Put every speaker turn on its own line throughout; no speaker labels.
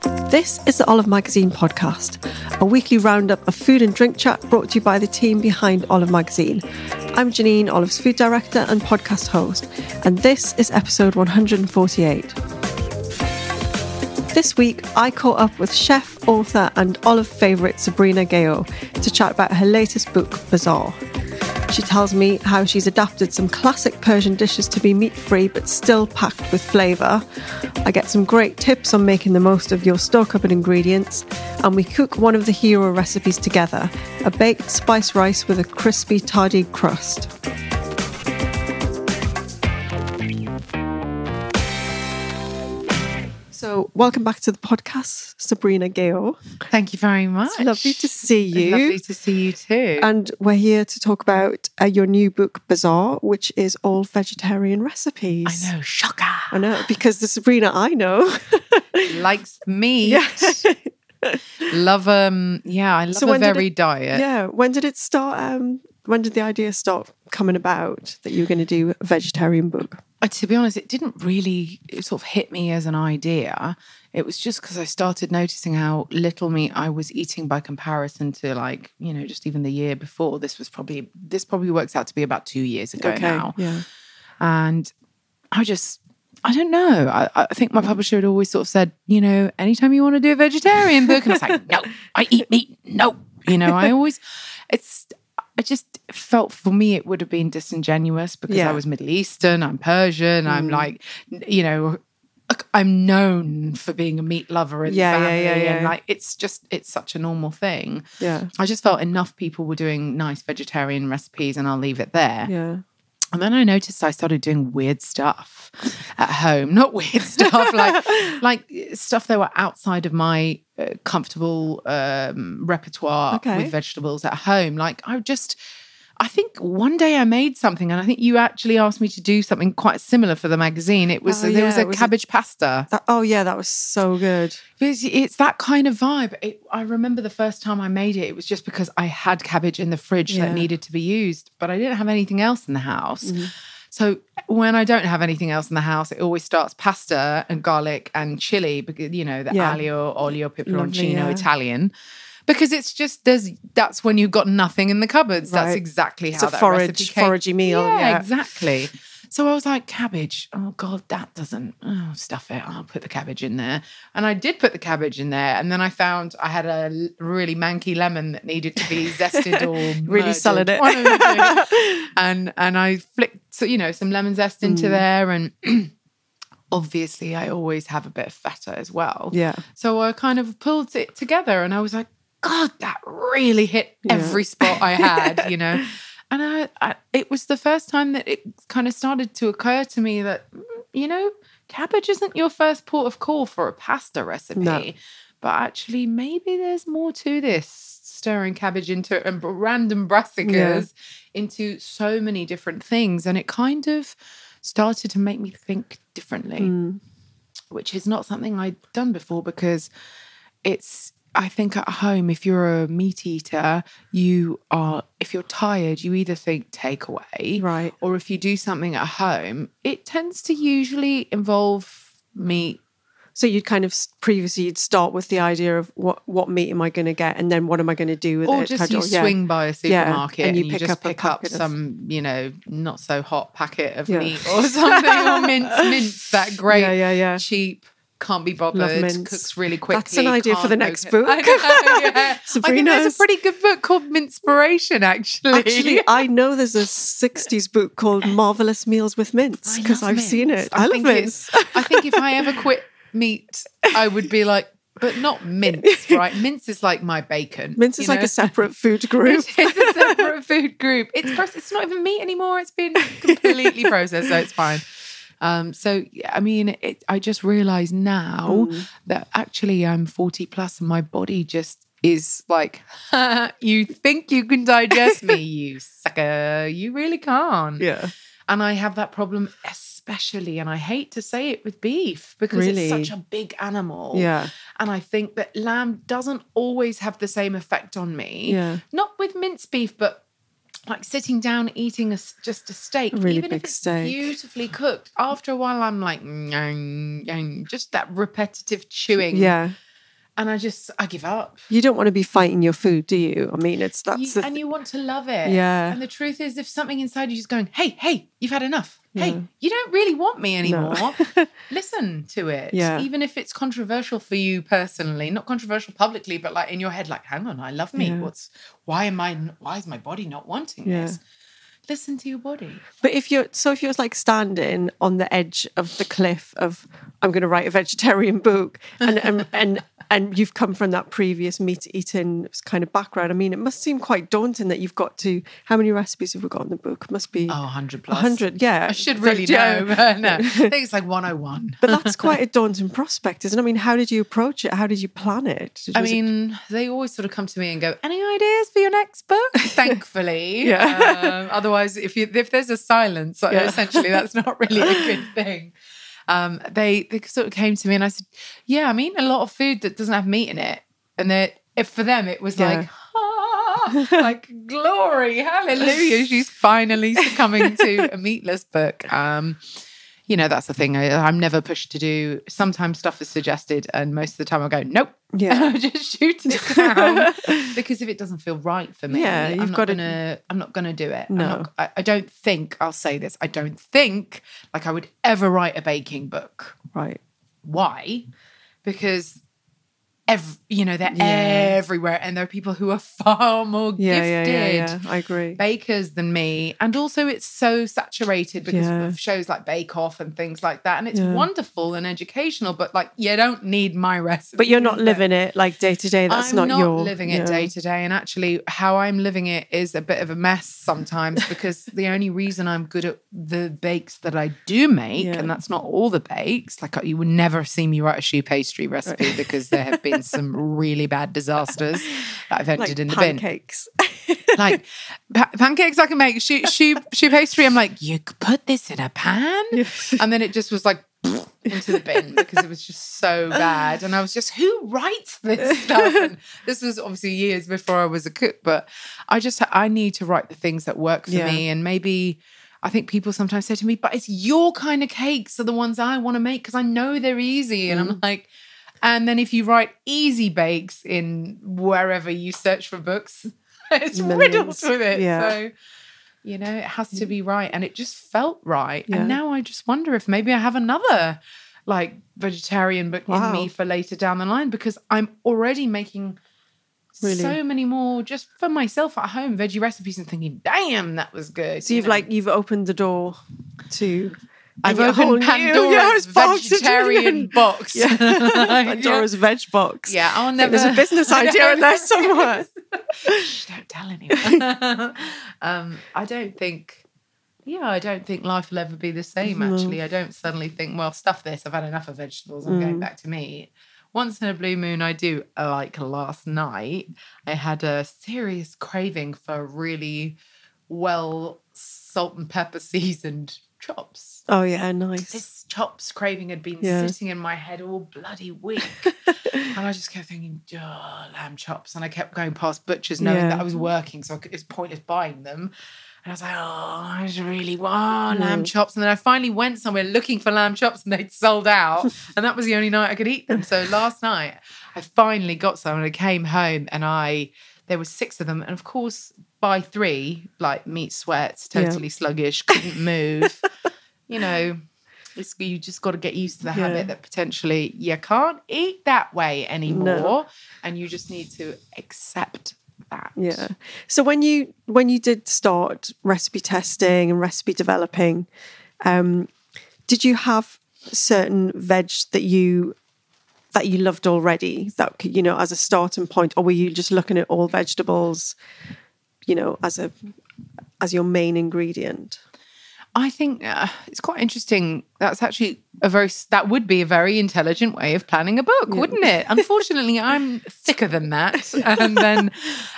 This is the Olive Magazine podcast, a weekly roundup of food and drink chat brought to you by the team behind Olive Magazine. I'm Janine, Olive's food director and podcast host, and this is episode 148. This week, I caught up with chef, author, and Olive favourite Sabrina Ghayour to chat about her latest book, Bazaar. She tells me how she's adapted some classic Persian dishes to be meat free but still packed with flavour. I get some great tips on making the most of your store cupboard ingredients, and we cook one of the hero recipes together a baked spice rice with a crispy tahdig crust. So, welcome back to the podcast, Sabrina Ghayour.
Thank you very much.
It's lovely to see
It's
you.
lovely to see you too.
And we're here to talk about uh, your new book, Bazaar, which is all vegetarian recipes.
I know, shocker.
I know, because the Sabrina I know.
Likes meat.
yeah.
Love um yeah, I love
So
a very
it-
diet.
yeah. When did it start? Um, when did the idea start coming about that you were going to do a vegetarian book?
To be honest, it didn't really it sort of hit me as an idea. It was just because I started noticing how little meat I was eating by comparison to like, you know, just even the year before. This was probably this probably works out to be about two years ago now.
Yeah.
And I just, I don't know. I, I think my publisher had always sort of said, you know, anytime you want to do a vegetarian book, and I was like, no, I eat meat. No, you know, I always, it's, I just felt for me it would have been disingenuous because
Yeah.
I was Middle Eastern, I'm Persian, I'm
Mm.
like, you know, I'm known for being a meat lover in
Yeah,
the
yeah,
family,
yeah,
and like it's just it's such a normal thing.
Yeah.
I just felt enough people were doing nice vegetarian recipes, and I'll leave it there.
Yeah.
And then I noticed I started doing weird stuff at home. Not weird stuff, like like stuff that were outside of my uh, comfortable um, repertoire
Okay.
with vegetables at home. Like I just, I think one day I made something, and I think you actually asked me to do something quite similar for the magazine. It was
Oh,
there was a
was it-
cabbage pasta.
That, oh, yeah. That was so good.
It's, it's that kind of vibe. It, I remember the first time I made it, it was just because I had cabbage in the fridge
Yeah.
that needed to be used, but I didn't have anything else in the house.
Mhm.
So when I don't have anything else in the house, it always starts pasta and garlic and chili because you know the
Yeah.
aglio olio peperoncino
yeah.
Italian. Because it's just there's that's when you've got nothing in the cupboards. That's
Right.
exactly
It's
how
a
that
forage, foragey meal.
Yeah,
Yeah.
exactly. So I was like, cabbage. Oh God, that doesn't. Oh, stuff it. I'll put the cabbage in there. And I did put the cabbage in there. And then I found I had a really manky lemon that needed to be zested or
Really solid it.
one of the two. and and I flicked, so, you know, some lemon zest into
Mm.
there. And obviously, I always have a bit of feta as well.
Yeah.
So I kind of pulled it together and I was like, God, that really hit
Yeah.
every spot I had, you know. And I, I, it was the first time that it kind of started to occur to me that, mm, you know, cabbage isn't your first port of call for a pasta recipe.
No.
But actually, maybe there's more to this stirring cabbage into and random brassicas into so many different things. And it kind of started to make me think differently
Mm.
which is not something I'd done before because it's I think at home if you're a meat eater you are if you're tired you either think takeaway
Right.
or if you do something at home it tends to usually involve meat
So you'd kind of previously you'd start with the idea of what what meat am I going to get, and then what am I going to do with
or
it?
just
How do-
you
yeah.
swing by a supermarket
and
and,
you
you,
pick
just
up
pick up
packet of-
some you know not so hot packet of
Yeah.
meat or something or mince mince that great
Yeah, yeah, yeah.
cheap can't be bothered,
Love
cooks really quickly.
That's an idea for the next book.
I know, yeah. I think there's a pretty good book called Minspiration, actually.
Actually, I know there's a 60s book called Marvelous Meals with Mince because I've seen it. I, love
think
mince.
I think if I ever quit meat, I would be like, but not mince, right? Mince is like my bacon.
Mince is
you
like a separate food group.
It is a separate food group. It's gross. It's not even meat anymore. It's been completely processed, so it's fine. Um, so I mean, it, I just realize now
Mm.
that actually I'm 40 plus and my body just is like, you think you can digest me, you sucker. You really can't.
yeah.
And I have that problem especially, and I hate to say it with beef because
Really?
it's such a big animal.
Yeah.
And I think that lamb doesn't always have the same effect on me.
Yeah.
Not with minced beef, but like sitting down eating a, just a steak,
A really
even
big
if it's
steak.
beautifully cooked. After a while, I'm like, just that repetitive chewing.
Yeah.
And I just, I give up.
You don't want to be fighting your food, do you? I mean, it's that's
You- and you want to love it.
Yeah.
And the truth is, if something inside you is going, hey, hey, you've had enough.
Yeah.
Hey, you don't really want me
No.
anymore. Listen to it.
Yeah.
Even if it's controversial for you personally, not controversial publicly, but like in your head, like, hang on, I love me.
Yeah.
What's why am I why is my body not wanting
Yeah.
this? Listen to your body.
But if you're so if you're like standing on the edge of the cliff of I'm going to write a vegetarian book and and and, and you've come from that previous meat eating kind of background. I mean, it must seem quite daunting that you've got to how many recipes have we got in the book? Must be
Oh, 100 plus.
100. Yeah.
I should really know. but no, I think it's like 101.
But that's quite a daunting prospect, isn't it? I mean, how did you approach it? How did you plan it?
I
Was it-
mean, they always sort of come to me and go, "Any ideas for your next book?" Thankfully,
Yeah.
Um, otherwise, if you if there's a silence,
Yeah.
essentially, that's not really a good thing. Um, they they sort of came to me and I said, "Yeah, I mean, a lot of food that doesn't have meat in it," and they, if for them it was
Yeah.
like. "Ah," like glory, hallelujah! She's finally succumbing to a meatless book. Um, you know that's the thing. I, I'm never pushed to do. Sometimes stuff is suggested, and most of the time I go, "Nope,
Yeah.
I'm just shoot it down because if it doesn't feel right for me,
Yeah, you've
I'm not
gotta-
gonna. I'm not gonna do it.
No.
not- I, I don't think I'll say this. I don't think like I would ever write a baking book.
right.
Why? Because. You know they're
Yeah.
everywhere, and there are people who are far more
Yeah,
gifted
yeah. I agree.
bakers than me. And also, it's so saturated because of shows like Bake Off and things like that. And it's wonderful and educational, but like, you don't need my recipe.
But you're not living it like day to day. That's
I'm
not, your
living it day to day. And actually, how I'm living it is a bit of a mess sometimes because the only reason I'm good at the bakes that I do make, and that's not all the bakes, like you would never see me write a choux pastry recipe because there have been some really bad disasters that I've entered
Like
in the bin
pancakes.
like pa- pancakes I can make choux, choux choux pastry. I'm like, you could put this in a pan, and then it just was like into the bin because it was just so bad. And I was just, who writes this stuff? And this was obviously years before I was a cook, but I just I need to write the things that work for
Yeah.
me, and maybe. I think people sometimes say to me, but it's your kind of cakes are the ones I want to make because I know they're easy. And
Mm.
I'm like, and then if you write easy bakes in wherever you search for books, it's riddled with it.
Yeah.
So, you know, it has to be right. And it just felt right.
Yeah.
And now I just wonder if maybe I have another like vegetarian book in me for later down the line because I'm already making
Really?
so many more just for myself at home veggie recipes and thinking, damn, that was good.
So
you
you've
know?
like you've opened the door to
I've
a whole
opened
new-
Pandora's
yeah, box.
vegetarian box.
Yeah. Pandora's veg box.
Yeah, I'll never.
There's a business idea in there somewhere.
Shh, don't tell anyone. um, I don't think. Yeah, I don't think life will ever be the same.
No.
Actually, I don't suddenly think, well, stuff this. I've had enough of vegetables. I'm going
Mm.
back to meat. Once in a blue moon, I do. uh, Like last night, I had a serious craving for really well salt and pepper seasoned chops.
Oh yeah, nice.
This chops craving had been
Yeah.
sitting in my head all bloody week. And I just kept thinking, oh, lamb chops. And I kept going past butchers knowing
Yeah.
that I was working. So I could, it's pointless buying them. And I was like, oh, I just really want lamb chops. And then I finally went somewhere looking for lamb chops and they'd sold out. and that was the only night I could eat them. So last night I finally got some and I came home and I, there were six of them. And of course, by three, like meat sweats,
Yeah.
totally sluggish, couldn't move. you know, It's, you just got to get used to the
Yeah.
habit that potentially you can't eat that way anymore, and you just need to accept that.
Yeah. So when you when you did start recipe testing and recipe developing, um, did you have certain veg that you that you loved already that could, you know as a starting point, or were you just looking at all vegetables, you know, as a as your main ingredient?
I think uh, it's quite interesting. That's actually a very that would be a very intelligent way of planning a book, wouldn't it? Unfortunately, I'm thicker than that, and then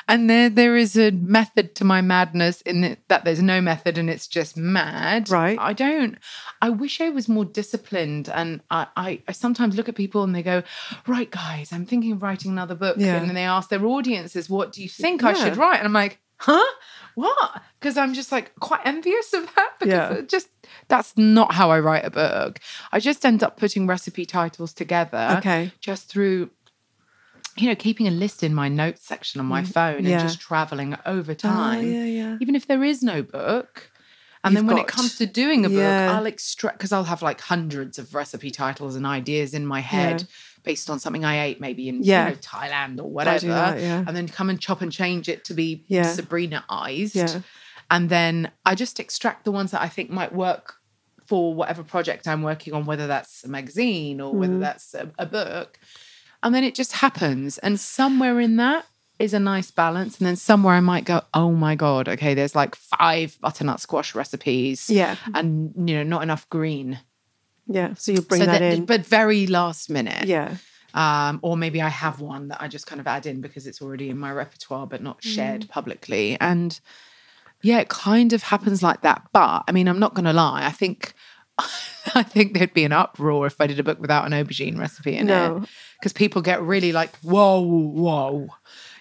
and there there is a method to my madness in it, that there's no method and it's just mad.
Right.
I don't. I wish I was more disciplined, and I I, I sometimes look at people and they go, right, guys, I'm thinking of writing another book,
Yeah.
and then they ask their audiences, what do you think I should write? And I'm like, huh? What? Because I'm just like quite envious of that because
Yeah.
just that's not how I write a book. I just end up putting recipe titles together
Okay.
just through you know keeping a list in my notes section on my phone
Mm, yeah.
and just traveling over
Ah,
time
yeah, yeah.
even if there is no book and
You've
then when
got-
it comes to doing a book i'll extract because i'll have like hundreds of recipe titles and ideas in my head based on something i ate maybe in
Yeah.
you know, thailand or whatever
that, yeah.
and then come and chop and change it to be
Yeah.
sabrinaized
Yeah.
and then i just extract the ones that i think might work for whatever project i'm working on whether that's a magazine or
Mm-hmm.
whether that's a, a book and then it just happens and somewhere in that is a nice balance and then somewhere i might go oh my god okay there's like five butternut squash recipes
Yeah.
and you know not enough green
Yeah. So you bring
so
that
that-
in.
but very last minute
yeah.
um, or maybe I have one that I just kind of add in because it's already in my repertoire but not shared
Mm.
publicly. And yeah, it kind of happens like that. But I mean, I'm not going to lie. I think I think there'd be an uproar if I did a book without an aubergine recipe in
No.
it because people get really like whoa, whoa.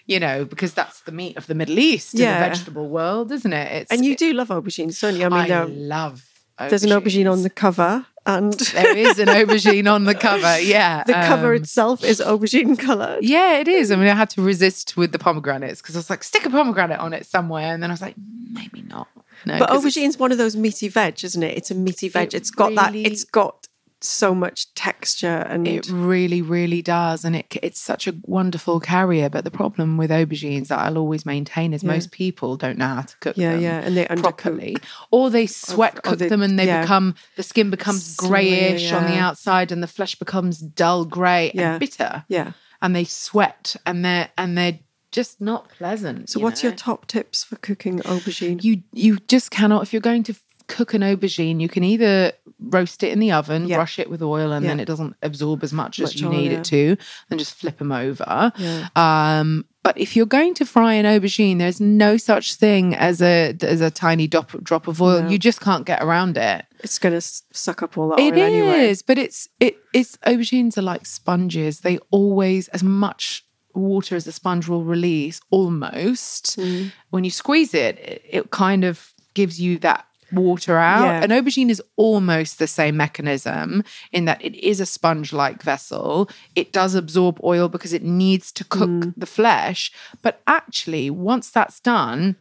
You know, because that's the meat of the Middle East in
Yeah.
the vegetable world, isn't it? It's,
And you do love aubergines, don't you? I mean,
I love.
there's an aubergine on the cover, and
There is an aubergine on the cover. Yeah,
the cover
um,
itself is aubergine coloured.
Yeah, it is. I mean, I had to resist with the pomegranates because I was like, stick a pomegranate on it somewhere, and then I was like, maybe not. No,
But aubergine's one of those meaty veg, isn't it? It's a meaty veg.
It
it's got that. It's got so much texture and
It really, really does, and it it's such a wonderful carrier. But the problem with aubergines that I'll always maintain is most people don't know how to cook
Yeah,
them
yeah, and they undercook.
properly, or they sweat
or
cook
they-
them and they
yeah.
become the skin becomes
Smear,
greyish on the outside, and the flesh becomes dull grey
Yeah.
and bitter.
yeah.
and they sweat, and they're and they're just not pleasant.
So,
you
what's
know?
your top tips for cooking aubergine?
you you just cannot if you're going to cook an aubergine you can either roast it in the oven
Yeah.
brush it with oil and then it doesn't absorb as much, as you
oil,
need
yeah.
it to and just flip them over
Yeah.
um but if you're going to fry an aubergine there's no such thing as a as a tiny drop, drop of oil
No.
you just can't get around it
it's going to suck up all that
It is,
anyway.
but it's it it's aubergines are like sponges. They always as much water as a sponge will release almost.
Mm.
When you squeeze it, it, it kind of gives you that water out.
Yeah.
An aubergine is almost the same mechanism in that it is a sponge-like vessel. It does absorb oil because it needs to cook
Mm.
the flesh, but actually once that's done,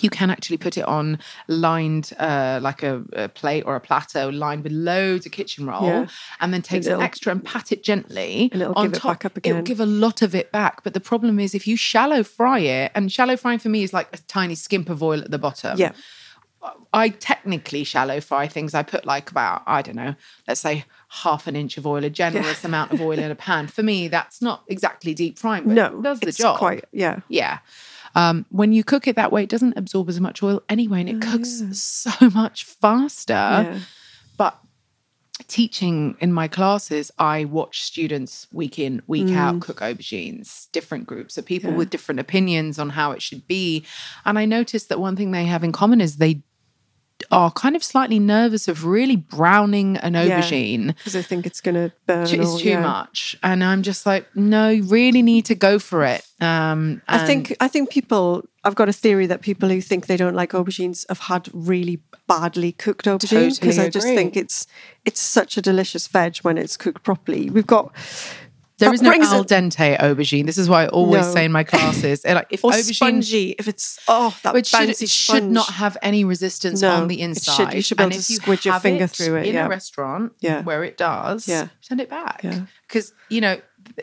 you can actually put it on lined uh, like a, a plate or a platter lined with loads of kitchen roll
Yeah.
and then take some extra and pat it gently
And it'll
on
give it back up again it'll
give a lot of it back but the problem is if you shallow fry it and shallow frying for me is like a tiny skimp of oil at the bottom
Yeah.
I technically shallow fry things. I put like about, I don't know, let's say half an inch of oil, a generous amount of oil in a pan. For me, that's not exactly deep frying, but
No,
it does the
it's
job.
quite yeah.
Yeah. Um, when you cook it that way, it doesn't absorb as much oil anyway, and it cooks so much faster.
Yeah.
But teaching in my classes, I watch students week in, week out mm. cook aubergines, different groups of people with different opinions on how it should be. And I noticed that one thing they have in common is they are kind of slightly nervous of really browning an aubergine
Because I think it's going to burn.
it's
all,
too
yeah.
much and i'm just like no you really need to go for it um
I think I think people. I've got a theory that people who think they don't like aubergines have had really badly cooked aubergines because
Totally
I just think it's it's such a delicious veg when it's cooked properly. We've got
There is no al dente aubergine. This is why I always
No.
say in my classes, eh, like if
or
aubergine
spongy if it's oh that
It should, it should not have any resistance
No,
on the
it should-
inside.
you should be able
And
to
if you
squidge your finger
it
through it,
in
yeah.
a restaurant
Yeah.
where it does.
Yeah.
send it back.
Yeah.
Because you know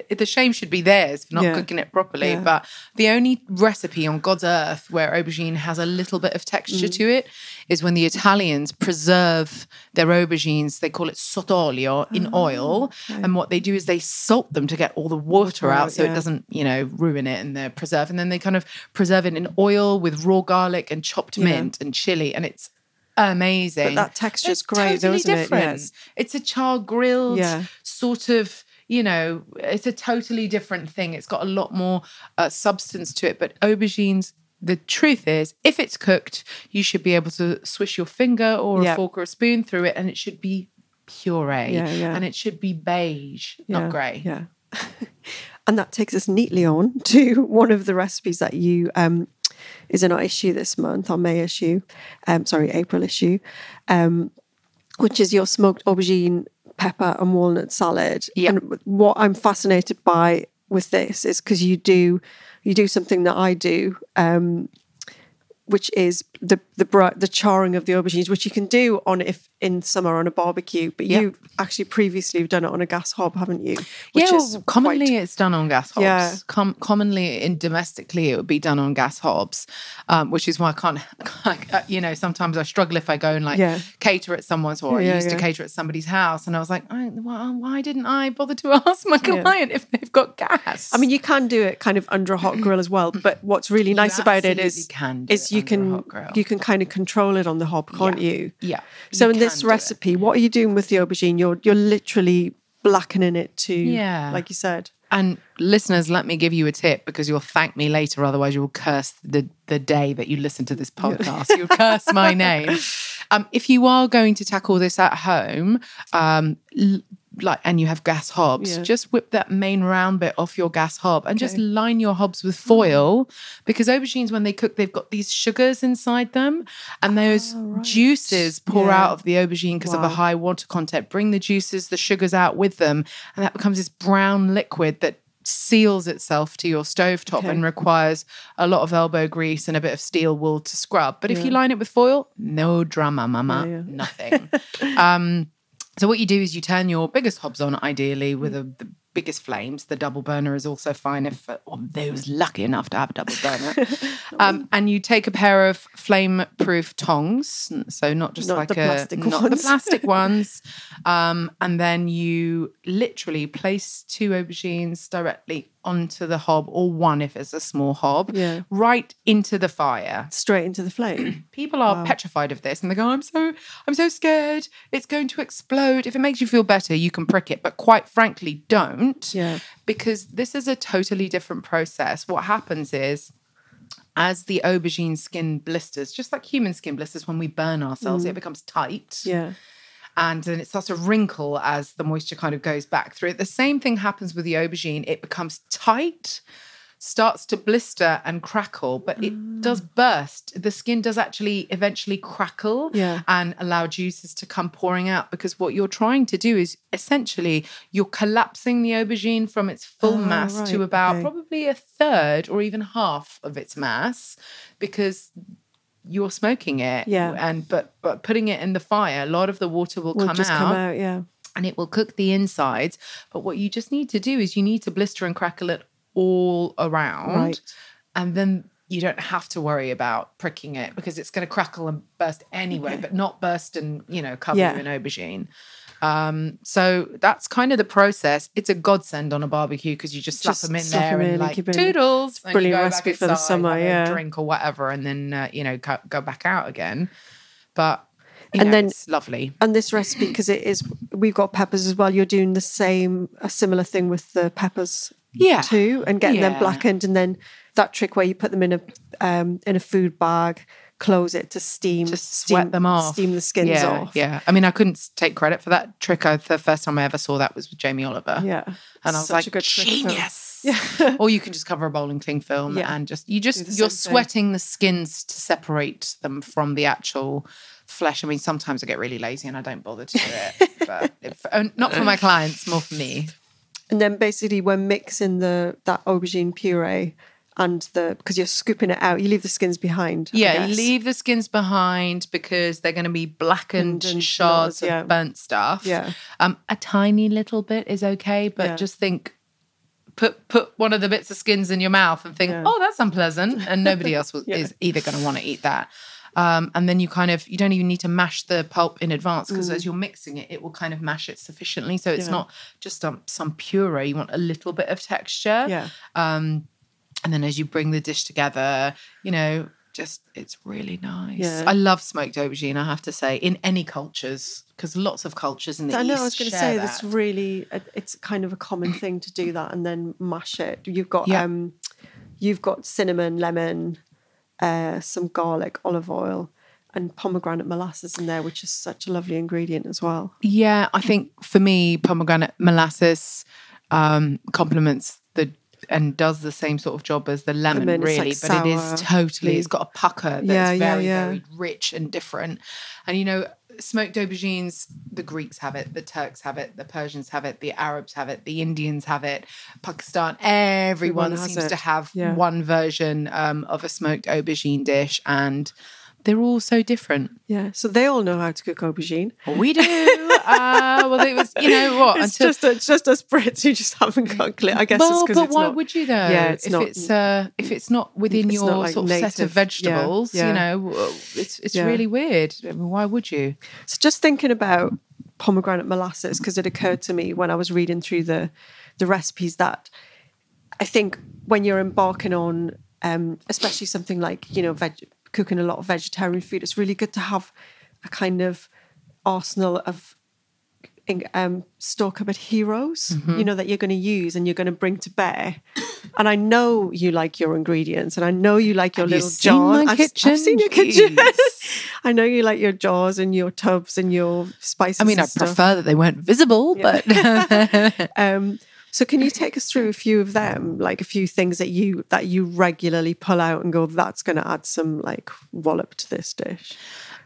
the shame should be theirs for not
Yeah.
cooking it properly.
Yeah.
But the only recipe on God's earth where aubergine has a little bit of texture
Mm.
to it is when the Italians preserve their aubergines. They call it sottolio in
Ah,
oil, and what they do is they salt them to get all the water, out, so
yeah.
it doesn't you know ruin it and they preserve. And then they kind of preserve it in oil with raw garlic and chopped mint and chili, and it's amazing.
But that texture's
It's
great though,
totally
isn't it?
different.
Yes.
It's a char grilled
Yeah.
sort of, you know, it's a totally different thing. It's got a lot more uh, substance to it. But aubergines, the truth is, if it's cooked, you should be able to swish your finger or
Yeah.
a fork or a spoon through it, and it should be puree.
Yeah, yeah.
And it should be beige,
Yeah,
not grey.
Yeah. and that takes us neatly on to one of the recipes that you um is in our issue this month, our May issue, um sorry, April issue, um, which is your smoked aubergine, pepper and walnut salad.
Yeah.
And what I'm fascinated by with this is because you do you do something that I do, um, which is the the the charring of the aubergines, which you can do on if in summer on a barbecue, but
Yeah.
you actually previously have done it on a gas hob, haven't you?
yeah,
Which
well,
is
commonly
quite-
it's done on gas hobs.
Yeah.
Com- commonly in domestically it would be done on gas hobs, um, which is why I can't, you know, sometimes I struggle if I go and like
Yeah.
cater at someone's or
Yeah,
I used to cater at somebody's house and I was like, why, why didn't I bother to ask my
Yeah.
client if they've got gas?
I mean, you can do it kind of under a hot grill as well. But what's really nice about it is,
can
is you can you can kind of control it on the hob, can't
Yeah.
you?
yeah.
So
you
in this
it.
recipe, what are you doing with the aubergine? You're you're literally blackening it to,
Yeah.
like you said.
And listeners, let me give you a tip because you'll thank me later. Otherwise, you'll curse the the day that you listen to this podcast. You'll curse my name. Um, if you are going to tackle this at home, um, l- like, and you have gas hobs,
Yeah.
just whip that main round bit off your gas hob and just line your hobs with foil because aubergines, when they cook, they've got these sugars inside them, and those juices pour
Yeah.
out of the aubergine because of a high water content. Bring the juices, the sugars out with them, and that becomes this brown liquid that seals itself to your stovetop
Okay.
and requires a lot of elbow grease and a bit of steel wool to scrub. But if you line it with foil, no drama, mama,
Yeah, yeah.
nothing. um, so what you do is you turn your biggest hobs on, ideally with mm. a, the biggest flames. The double burner is also fine if uh, or those lucky enough to have a double burner. um, and you take a pair of flame-proof tongs, so not just
Not
like
the
a
plastic
not the
ones.
plastic ones. Um, and then you literally place two aubergines directly onto the hob, or one if it's a small hob,
Yeah.
right into the fire
Straight into the flame.
people are petrified of this and they go i'm so i'm so scared it's going to explode if it makes you feel better you can prick it but quite frankly don't
Yeah.
because this is a totally different process what happens is as the aubergine skin blisters just like human skin blisters when we burn ourselves it becomes tight
Mm. Yeah.
and then it starts to wrinkle as the moisture kind of goes back through it. The same thing happens with the aubergine. It becomes tight, starts to blister and crackle, but it does mm. burst. The skin does actually eventually crackle
Yeah.
and allow juices to come pouring out because what you're trying to do is essentially you're collapsing the aubergine from its full
Oh,
mass to about
okay.
probably a third or even half of its mass because you're smoking it
Yeah.
and but but putting it in the fire a lot of the water will,
Will
come,
just
out,
come out. Yeah.
and it will cook the insides but what you just need to do is you need to blister and crackle it all around
Right.
and then you don't have to worry about pricking it because it's going to crackle and burst anyway but not burst and you know cover
Yeah.
you in aubergine um, so that's kind of the process. It's a godsend on a barbecue because you just slap
Just
them in
there
there
'em in
and
and
like
keep
toodles. and
brilliant
go
recipe for the summer, yeah.
drink or whatever, and then uh, you know go, go back out again. But
And
know,
then-
it's lovely.
And this recipe, because it is, we've got peppers as well. You're doing the same, a similar thing with the peppers
Yeah.
too, and getting them blackened, and then that trick where you put them in a um, in a food bag, close it to steam,
sweat
steam,
them off,
steam the skins
yeah,
off.
Yeah, I mean, I couldn't take credit for that trick. I, the first time I ever saw that was with Jamie Oliver.
yeah.
and I was like,
a good trick for-
genius.
Yeah.
or you can just cover a bowl in cling film
Yeah.
and just you just you're
same thing.
sweating the skins to separate them from the actual flesh. I mean, sometimes I get really lazy and I don't bother to do it, but if, uh, not for my clients, more for me.
And then basically we're mixing the that aubergine puree and the because you're scooping it out. You leave the skins behind.
Yeah,
guess.
leave the skins behind because they're going to be blackened
And- and
shards
yeah.
of burnt stuff.
Yeah.
Um, a tiny little bit is okay, but
Yeah.
just think, put put one of the bits of skins in your mouth and think,
Yeah.
oh, that's unpleasant, and nobody else was, is either going to want to eat that. Um, and then you kind of you don't even need to mash the pulp in advance because as you're mixing it, it will kind of mash it sufficiently. So it's
Mm. Yeah.
not just um, some puree. You want a little bit of texture.
Yeah.
Um, and then as you bring the dish together, you know, just it's really nice.
Yeah.
I love smoked aubergine. I have to say, in any cultures, because lots of cultures in the
I know.
east
I was going to say
that.
that's really a, it's kind of a common thing to do that and then mash it. You've got
Yeah.
um, you've got cinnamon, lemon, uh, some garlic, olive oil, and pomegranate molasses in there, which is such a lovely ingredient as well.
Yeah, I think for me, pomegranate molasses um, complements the and does the same sort of job as the lemon,
Lemon,
really.
like
but it is totally it's got a pucker that's
Yeah, yeah,
very,
yeah.
very rich and different. And you know, smoked aubergines, the Greeks have it, the Turks have it, the Persians have it, the Arabs have it, the Indians have it, Pakistan, everyone,
Everyone
seems
it.
to have
Yeah.
one version um, of a smoked aubergine dish. And they're all so different.
Yeah, so they all know how to cook aubergine.
We do. uh, well, it was, you know what?
It's just it's just us Brits who just haven't got clear. I guess
well,
it's because
but why
not.
would you though?
Yeah, it's
if
not-
it's uh, if it's not within
It's
your
not, like,
sort of set of vegetables,
Yeah,
you know, it's it's
Yeah.
really weird. I mean, why would you?
So just thinking about pomegranate molasses, because it occurred to me when I was reading through the the recipes that I think when you're embarking on, um, especially something like you know, veg- cooking a lot of vegetarian food, it's really good to have a kind of arsenal of um, store cupboard heroes,
Mm-hmm.
you know, that you're going to use and you're going to bring to bear. And I know you like your ingredients, and I know you like your
Have you
little
seen
jars. I've. I've seen your kitchen. I know you like your jars and your tubs and your spices.
I mean, I prefer that they weren't visible, but
Um, so can you take us through a few of them, like a few things that you that you regularly pull out and go, that's going to add some like wallop to this dish?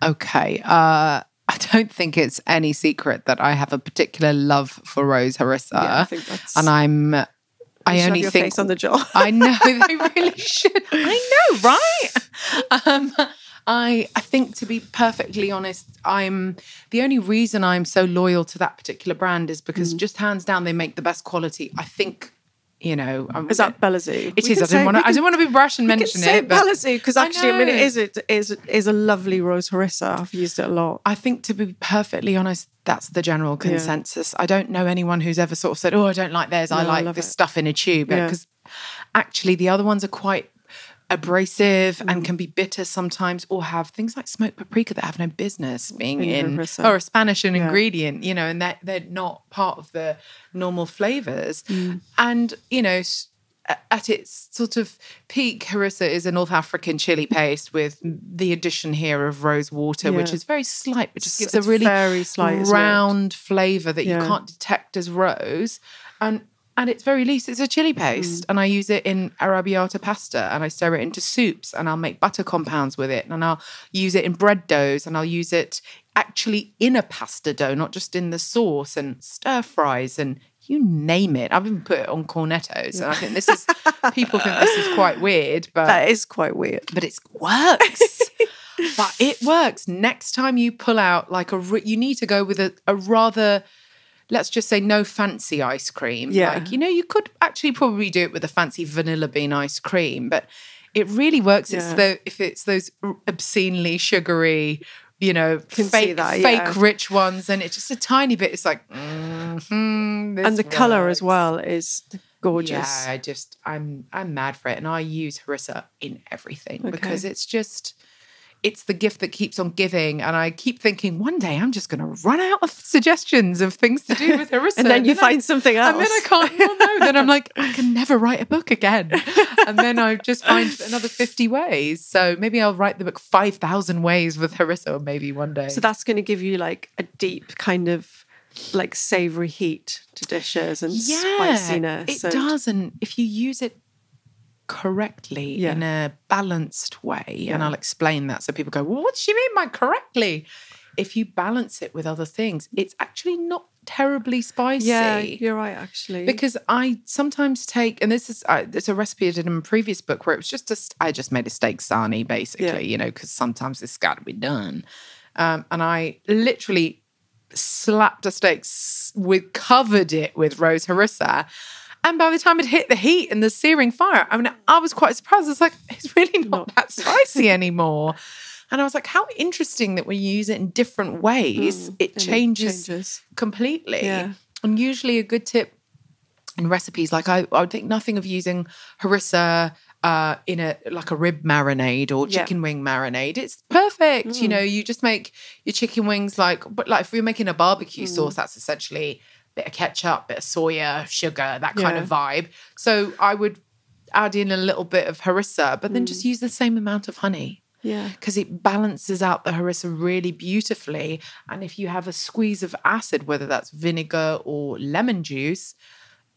okay. Uh, I don't think it's any secret that I have a particular love for rose harissa,
Yeah, I think that's-
and I'm. I only
your
think
face on the jar.
I know they really should. I know, right? Um, I I think to be perfectly honest, I'm the only reason I'm so loyal to that particular brand is because
Mm.
just hands down they make the best quality. I think you know. I'm,
Is that Belazu?
It is. I didn't want to. I didn't want to be brash and
We
mention
say
it, but
Belazu because actually, I, mean, it is it is is a lovely rose harissa. I've used it a lot.
I think to be perfectly honest, that's the general consensus. I don't know anyone who's ever sort of said, "Oh, I don't like theirs. I
No, I
like
love
this
it."
stuff in a tube."
Yeah.
Because actually, the other ones are quite abrasive
Mm.
and can be bitter sometimes, or have things like smoked paprika that have no business being
In
or a Spanish an
Yeah.
ingredient. You know, and that they're, not part of the normal flavors.
Mm.
And you know. At its sort of peak, harissa is a North African chili paste with the addition here of rose water, which is very slight, but just
It's-
gives a really
very slight,
round flavor that you can't detect as rose. And at its very least, it's a chili paste.
Mm.
And I use it in arrabbiata pasta and I stir it into soups and I'll make butter compounds with it. And I'll use it in bread doughs and I'll use it actually in a pasta dough, not just in the sauce and stir fries and you name it. I've even put it on cornettos. And I think this is, people think this is quite weird, but
That is quite weird.
but it works. but it works. Next time you pull out like a, you need to go with a, a rather, let's just say, no fancy ice cream.
Yeah.
Like, you know, you could actually probably do it with a fancy vanilla bean ice cream, but it really works. It's the, if it's those obscenely sugary, you know, fake,
that,
fake rich ones, and it's just a tiny bit. It's like, mhm,
and the
this
color as well is gorgeous.
Yeah, I just I'm I'm mad for it, and I use harissa in everything because it's just it's the gift that keeps on giving, and I keep thinking one day I'm just going to run out of suggestions of things to do with harissa,
And then you
I-
find something else.
and then I can't. Well, no, then I'm like, I can never write a book again. And then I just find another 50 ways. So maybe I'll write the book 5,000 ways with Harissa, maybe one day.
So that's going to give you like a deep kind of like savory heat to dishes and spiciness.
It
and-
does. And if you use it correctly
Yeah.
in a balanced way, and I'll explain that so people go, well, what does she mean by correctly? if you balance it with other things, it's actually not terribly spicy.
Yeah, you're right, actually.
Because I sometimes take, and this is uh, there's a recipe I did in a previous book where it was just a, I just made a steak sarnie basically,
Yeah.
you know, because sometimes it's got to be done, um, and I literally slapped a steak s- with covered it with rose harissa. And by the time it hit the heat and the searing fire, I mean, I was quite surprised. It's like, it's really not that spicy anymore. And I was like, how interesting that when you use it in different ways, it
Mm, it
changes,
changes.
completely.
Yeah.
And usually a good tip in recipes, like I, I would think nothing of using harissa uh, in a like a rib marinade or
Yeah.
chicken wing marinade. It's perfect.
Mm.
You know, you just make your chicken wings like, but like if you're making a barbecue
Mm.
sauce, that's essentially bit of ketchup, bit of soya, sugar, that kind
Yeah.
of vibe. So I would add in a little bit of harissa, but then just
Mm.
use the same amount of honey
yeah.
because it balances out the harissa really beautifully. And if you have a squeeze of acid, whether that's vinegar or lemon juice,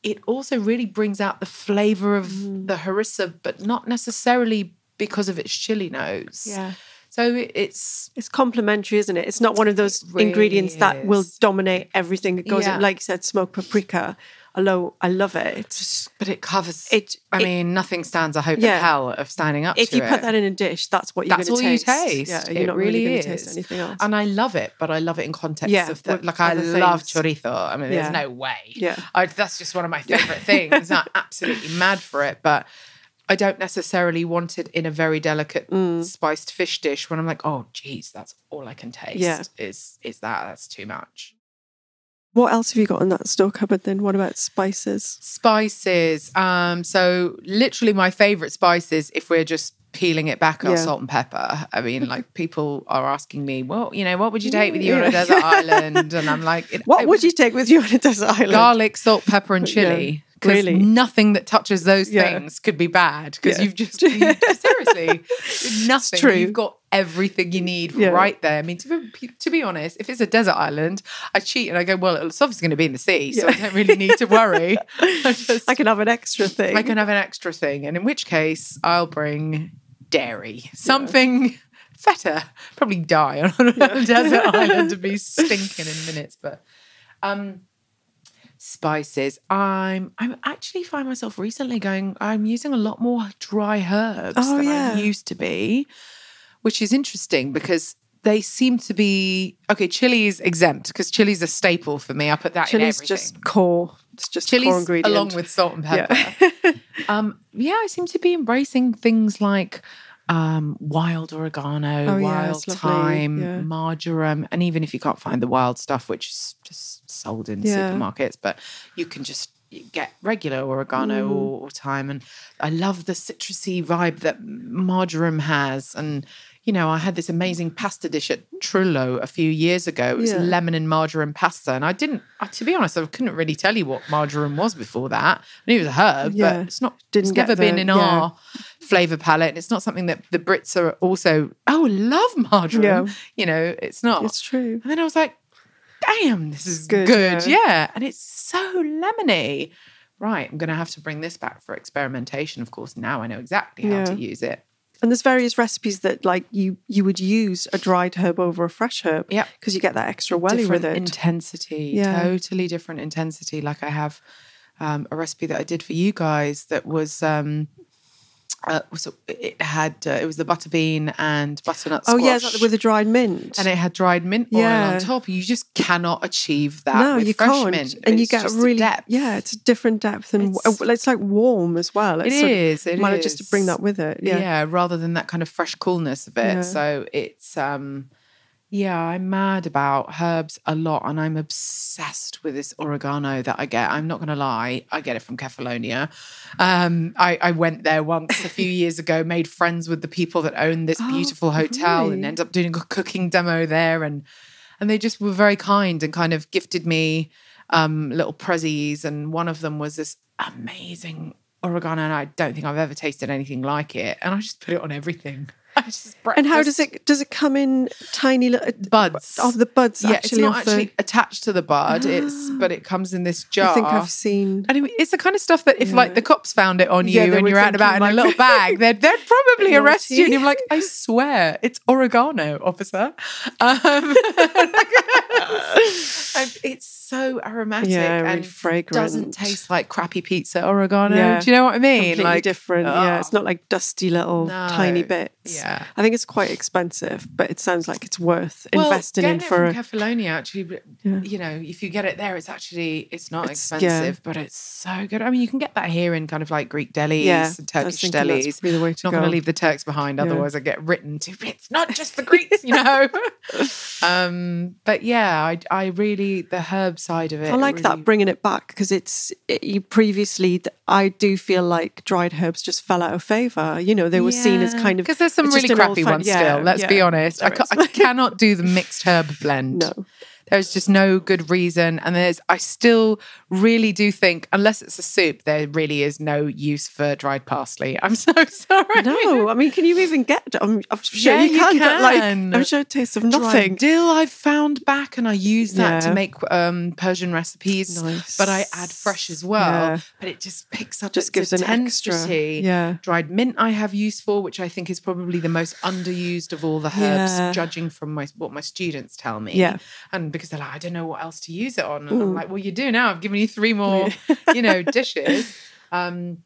it also really brings out the flavor of
Mm.
the harissa, but not necessarily because of its chili notes.
Yeah.
So it's
It's complementary, isn't it? It's not one of those
really
ingredients that will dominate everything that goes
Yeah.
in. Like you said, smoked paprika. Although I love it.
just, but it covers.
It-
I
it-
mean, nothing stands a hope
Yeah.
in hell of standing up
If you
it.
put that in a dish, that's what you're
That's
going
all
to taste.
you taste.
Yeah, you're
it
not
really,
really, going to taste anything else.
And I love it, but I love it in context
Yeah,
of the like I love
things.
chorizo. I mean,
Yeah.
there's no way.
Yeah.
I, that's just one of my favorite things. I'm absolutely mad for it, but I don't necessarily want it in a very delicate
Mm.
spiced fish dish when I'm like, oh, geez, that's all I can taste.
Yeah.
Is is that? That's too much.
what else have you got in that store cupboard then? What about spices?
Spices. Um, so literally my favorite spices, if we're just peeling it back, are
Yeah.
salt and pepper. I mean, like people are asking me, well, you know, what would you take with you on a desert island? And I'm like, it-
What
it-
would you take with you on a desert island?
garlic, salt, pepper, and
Yeah,
chili. Because
really.
nothing that touches those
Yeah.
things could be bad. Because
Yeah.
you've just you- seriously nothing.
true.
You've got everything you need
Yeah.
right there. I mean, to be, to be honest, if it's a desert island, I cheat and I go, well, it's obviously going to be in the sea, so I don't really need to worry. I just
I can have an extra thing.
I can have an extra thing, and in which case I'll bring dairy, something feta. Probably die on a desert island to be stinking in minutes, but um, spices. I'm I'm actually find myself recently going. I'm using a lot more dry herbs
Oh,
than
yeah.
I used to be, which is interesting because. They seem to be okay. Chili is exempt because chili's a staple for me. I put that in
Chili's
everything.
just core. It's just core ingredient.
along with salt and pepper.
yeah.
Um, yeah, I seem to be embracing things like um, wild oregano,
Oh,
wild
lovely,
thyme,
yeah.
marjoram, and even if you can't find the wild stuff, which is just sold in
Yeah.
supermarkets, but you can just get regular oregano
Mm.
or, or thyme. And I love the citrusy vibe that marjoram has. And you know, I had this amazing pasta dish at Trullo a few years ago. It was
Yeah.
lemon and marjoram pasta, and I didn't. To be honest, I couldn't really tell you what marjoram was before that. I knew it was a herb,
Yeah.
but it's not.
Didn't
it's never been in
yeah.
our flavor palette. and It's not something that the Brits are also. Oh, love marjoram. You know, it's not.
It's true.
and then I was like, "Damn, this is
Good,
good."
yeah.
yeah, and it's so lemony. Right, I'm going to have to bring this back for experimentation. Of course, now I know exactly how
Yeah.
to use it.
And there's various recipes that like you you would use a dried herb over a fresh herb.
Yeah.
Because you get that extra welly
different
with it.
intensity
Yeah.
totally different intensity like i have um, a recipe that i did for you guys that was um uh, was it had uh, it was the butter bean and butternut Squash, oh
yeah, is that with the dried mint.
and it had dried mint oil
Yeah.
on top you just cannot achieve that
no,
with
you
fresh
can't,
mint
and you get a
a
really
depth.
yeah, it's a different depth, and
It's-
it's, it's like warm as well.
It
It's sort.
It
managed just to bring that with it.
yeah.
Yeah,
rather than that kind of fresh coolness of it.
Yeah.
So it's um yeah, I'm mad about herbs a lot and I'm obsessed with this oregano that I get. I'm not gonna lie, I get it from Kefalonia. Um I, I went there once a few years ago, made friends with the people that own this
Oh,
beautiful hotel and
really?
ended up doing a cooking demo there and and they just were very kind and kind of gifted me um, little prezzies, and one of them was this amazing oregano, and I don't think I've ever tasted anything like it. And I just put it on everything. It's just
And how does it does it come in tiny little
buds
of the buds
Yeah,
actually
it's not
of the-
actually attached to the bud. It's but it comes in this jar.
I think I've seen
And it- it's the kind of stuff that if like the cops found it on you
Yeah,
and you're out and about
you
in a
might
little bag, they'd, they'd probably arrest you. And you're like, I swear, it's oregano, officer. Um, and it's so aromatic
Yeah, really
and
fragrant.
doesn't taste like crappy pizza oregano.
Yeah.
Do you know what I mean?
completely
like
different. yeah,
oh.
it's not like dusty little tiny bits.
Yeah.
I think it's quite expensive, but it sounds like it's worth
Well,
investing in for.
it from Kefalonia actually, but,
Yeah.
you know, if you get it there, it's actually it's not
It's- yeah.
expensive, but it's so good. I mean, you can get that here in kind of like Greek delis
Yeah,
and Turkish
thinking that's
delis.
probably the way to
not going to leave the Turks behind,
Yeah.
otherwise I get written to. It's not just the Greeks, you know. um, but yeah, I I really the herb side of it.
I like
really-
that bringing it back because it's it, you previously. I do feel like dried herbs just fell out of favor. You know, they were seen as kind of
because there's some really crappy ones
yeah,
still. Let's be honest. I, ca- I cannot do the mixed herb blend.
No.
There's just no good reason. And there's, I still really do think, unless it's a soup, there really is no use for dried parsley. I'm so sorry.
No, I mean, can you even get? I'm, I'm sure
Yeah,
you
you
can, but like. I'm sure it tastes of
Dried
nothing.
dill I've found back and I use that to make um, Persian recipes.
Nice.
But I add fresh as well.
Yeah.
But it just picks up
Just gives an extra. Yeah.
Dried mint I have use for, which I think is probably the most underused of all the herbs,
Yeah.
judging from my what my students tell me.
Yeah.
And because they're like, I don't know what else to use it on. And I'm like, well, you do now. I've given you three more, you know, dishes. Um,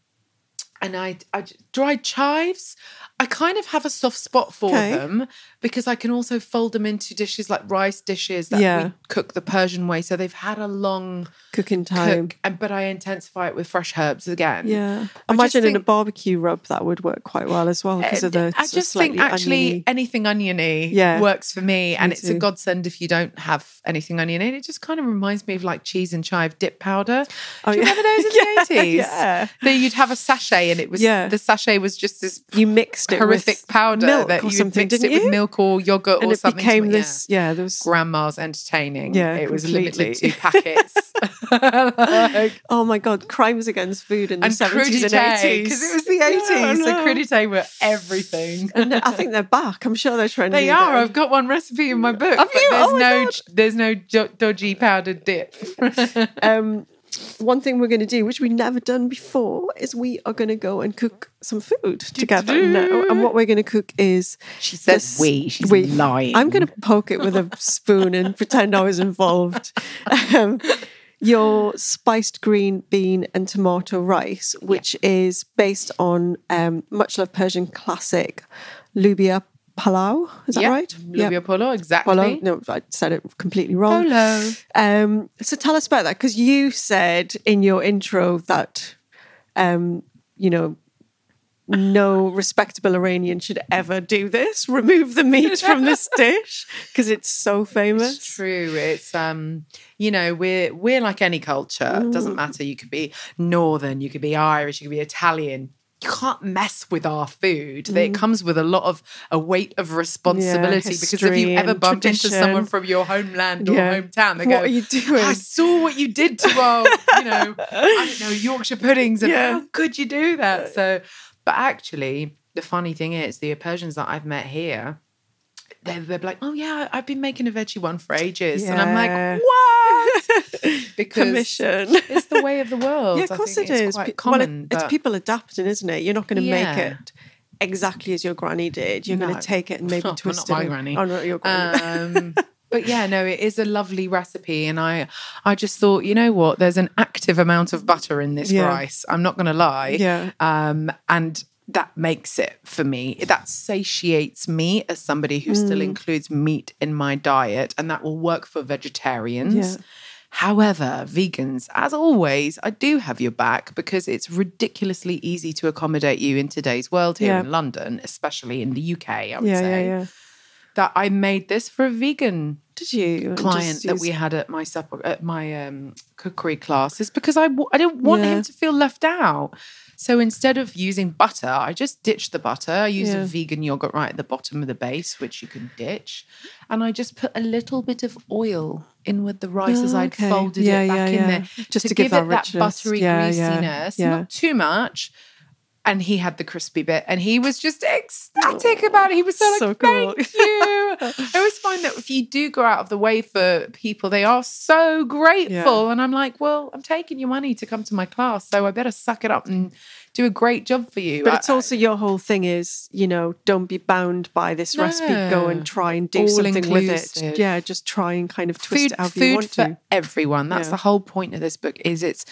and I, I dried chives. I kind of have a soft spot for
Okay.
them because I can also fold them into dishes like rice dishes that
Yeah.
we cook the Persian way. So they've had a long
Cooking time.
cook, and but I intensify it with fresh herbs again.
Yeah,
I
imagine in a barbecue rub that would work quite well as well because of eh, the.
I just think actually
oniony-
anything oniony
Yeah.
works for me, and it's a godsend if you don't have anything oniony. And it just kind of reminds me of like cheese and chive dip powder.
Oh,
Do you
yeah.
remember those in the eighties?
yeah.
That you'd have a sachet, and it was
Yeah.
the sachet was just this
you mixed it
horrific
with
powder
milk
that you mixed it with
you?
milk or yogurt
and
or
it
something.
became this.
yeah.
Yeah, there was.
Grandma's entertaining.
Yeah,
it was
completely.
limited to packets. Like,
Oh my god, crimes against food in the seventies and eighties
because it was the eighties.
Yeah,
so
no.
crudité were everything.
And I think they're back. I'm sure they're trending.
They are. I've got one recipe in my book.
Have
but
you?
There's
Oh my
no.
God.
There's no dodgy powdered dip.
Um, one thing we're going to do, which we've never done before, is we are going to go and cook some food together now. And what we're going to cook is
She says we. She's lying.
I'm going to poke it with a spoon and pretend I was involved. Um, your spiced green bean and tomato rice, which is based on um, much loved Persian classic lubia palau. Is that
Yeah,
right?
Lubia polo, exactly.
Polo. No, I said it completely wrong.
Polo.
Um, so tell us about that because you said in your intro that, um, you know, no respectable Iranian should ever do this. Remove the meat from this dish because it's so
It's
famous.
true. It's um, you know, we're we're like any culture. It doesn't matter. You could be northern, you could be Irish, you could be Italian. You can't mess with our food. It mm. comes with a lot of a weight of responsibility because if you ever bump into someone from your homeland or
Yeah.
hometown, they
What
go, "What
are you doing?
I saw what you did to our, you know, I don't know, Yorkshire puddings, and
Yeah.
how could you do that? So, but actually, the funny thing is, the Persians that I've met here, they're, they're like, oh yeah, I've been making a veggie one for ages, and I'm like, what? Because
Commission.
it's the way of the world.
yeah, of
I
course
think
it
it's
is. Pe-
common,
well, it- it's people adapting, isn't it? You're not going to
Yeah.
make it exactly as your granny did. You're going to take it and maybe
Not-
twist
not
it.
my granny.
Oh, not your granny.
um, but yeah, no, it is a lovely recipe, and I, I just thought, you know what? There's an active amount of butter in this
Yeah.
rice. I'm not going to lie.
Yeah.
Um, and that makes it for me. That satiates me as somebody who still
Mm.
includes meat in my diet, and that will work for vegetarians.
Yeah.
However, vegans, as always, I do have your back because it's ridiculously easy to accommodate you in today's world here
Yeah.
in London, especially in the UK. I would
yeah,
say that I made this for a vegan
Did you
client that we had at my supper at my um, cookery classes because I w- I didn't want
Yeah.
him to feel left out. So instead of using butter, I just ditched the butter. I use
Yeah.
a vegan yogurt right at the bottom of the base, which you can ditch, and I just put a little bit of oil in with the rice as
Oh,
I'd
okay.
folded
Yeah,
it back
yeah,
in there,
Just
to,
to give
give, it that
richness.
buttery greasiness, not too much. And he had the crispy bit, and he was just ecstatic about it. He was so like,
cool.
"Thank you." I always find that if you do go out of the way for people, they are so grateful, and I'm like, "Well, I'm taking your money to come to my class, so I better suck it up and do a great job for you."
But it's also your whole thing is, you know, don't be bound by this recipe. Go and try and do something with it. Yeah, just try and kind of twist
food,
it however
food
you want
for
to.
everyone. That's
Yeah.
the whole point of this book. Is it's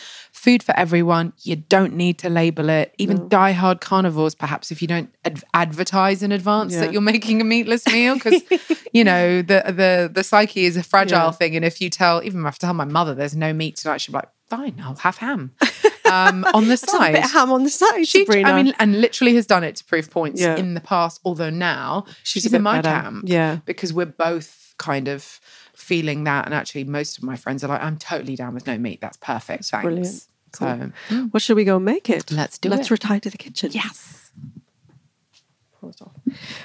food for everyone. You don't need to label it. Even diehard carnivores, perhaps, if you don't ad- advertise in advance
Yeah.
that you're making a meatless meal, because you know the the the psyche is a fragile
Yeah.
thing. And if you tell, even if I have to tell my mother there's no meat tonight, she'll be like, "Fine, I'll have ham." Um, on the side,
bit of ham on the side,
she,
Sabrina.
I mean, and literally has done it to prove points
Yeah.
in the past. Although now she's,
a
in my
better.
camp,
Yeah.
because we're both kind of feeling that. And actually, most of my friends are like, "I'm totally down with no meat. That's perfect. Thanks."
brilliant.
So
What should we go and make it?
Let's do it.
Let's retire to the kitchen.
yes,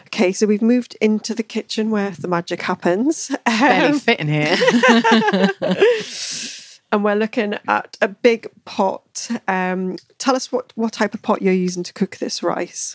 Okay, so we've moved into the kitchen where the magic happens.
barely
Um,
fit in here.
and we're looking at a big pot. Um, tell us what, what type of pot you're using to cook this rice.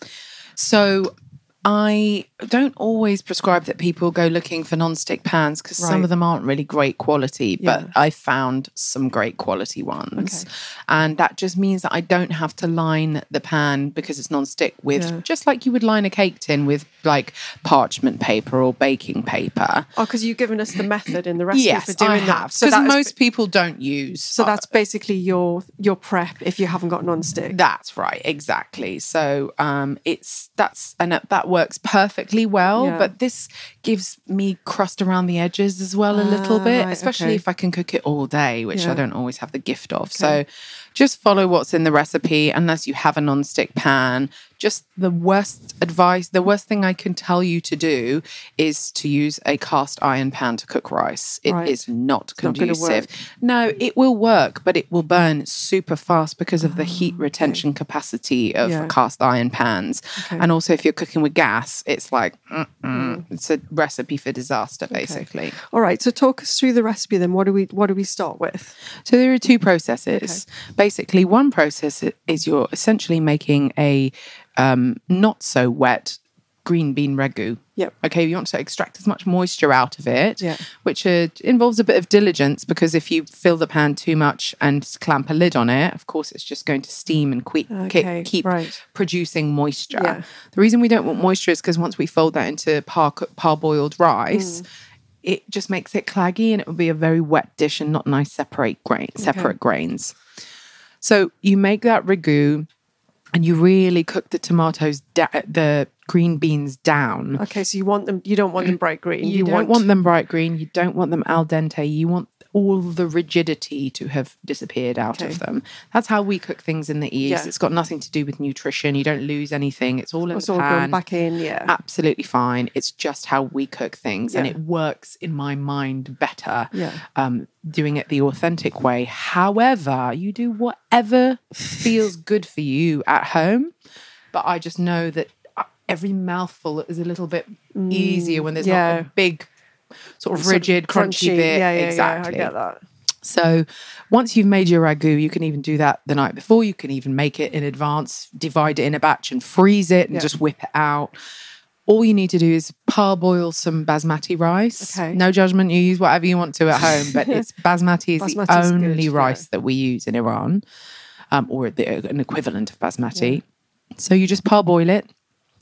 so. I don't always prescribe that people go looking for non-stick pans because some of them aren't really great quality, but I found some great quality ones. And that just means that I don't have to line the pan because it's non-stick with
Yeah.
just like you would line a cake tin with like parchment paper or baking paper.
Oh, because you've given us the method in the recipe
yes,
for doing
I
that.
have.
So
Because
that is-
most people don't use.
So that's basically your your prep if you haven't got non-stick.
That's right, exactly. So um, it's that's and that- that works perfectly well.
Yeah.
But this gives me crust around the edges as well a little
Ah,
bit,
right,
especially
okay.
if I can cook it all day, which
Yeah.
I don't always have the gift of. So just follow what's in the recipe, unless you have a non-stick pan. Just the worst advice, the worst thing I can tell you to do is to use a cast iron pan to cook rice. It is
Right.
not
not gonna
conducive.
work.
No, it will work, but it will burn super fast because of the heat retention capacity of
Ah, Yeah.
cast iron pans.
Okay.
And also, if you're cooking with gas, it's like, mm-mm. it's a recipe for disaster, basically.
All right. So talk us through the recipe then. What do we what do we start with?
So there are two processes. Basically, one process is you're essentially making a um, not so wet green bean ragu.
Yep.
Okay, you want to extract as much moisture out of it,
Yeah.
which uh, involves a bit of diligence because if you fill the pan too much and clamp a lid on it, of course, it's just going to steam and que-
Okay,
keep
right.
producing moisture.
Yeah.
The reason we don't want moisture is because once we fold that into par- parboiled rice,
Mm.
it just makes it claggy and it will be a very wet dish and not nice separate grain separate grains. So you make that ragu and you really cook the tomatoes da- the green beans down.
Okay, so you want them you don't want them bright green.
You, don't want, them bright green, you don't want them al dente, you want all the rigidity to have disappeared out
Okay.
of them. That's how we cook things in the east.
Yeah.
It's got nothing to do with nutrition. You don't lose anything. It's all in
it's
the
all
pan
going back in, yeah.
absolutely fine. It's just how we cook things, and it works in my mind better.
Yeah.
Um, doing it the authentic way. However, you do whatever feels good for you at home. But I just know that uh, every mouthful is a little bit easier when there's not a big, sort of
Sort of
rigid, crunchy, bit.
Yeah, yeah,
exactly.
yeah. I get that.
So once you've made your ragu, you can even do that the night before. You can even make it in advance, divide it in a batch and freeze it and
Yeah.
just whip it out. All you need to do is parboil some basmati rice.
Okay.
No judgment, you use whatever you want to at home, but it's basmati is the only
good, yeah.
rice that we use in Iran, um, or the, an equivalent of basmati. So you just parboil it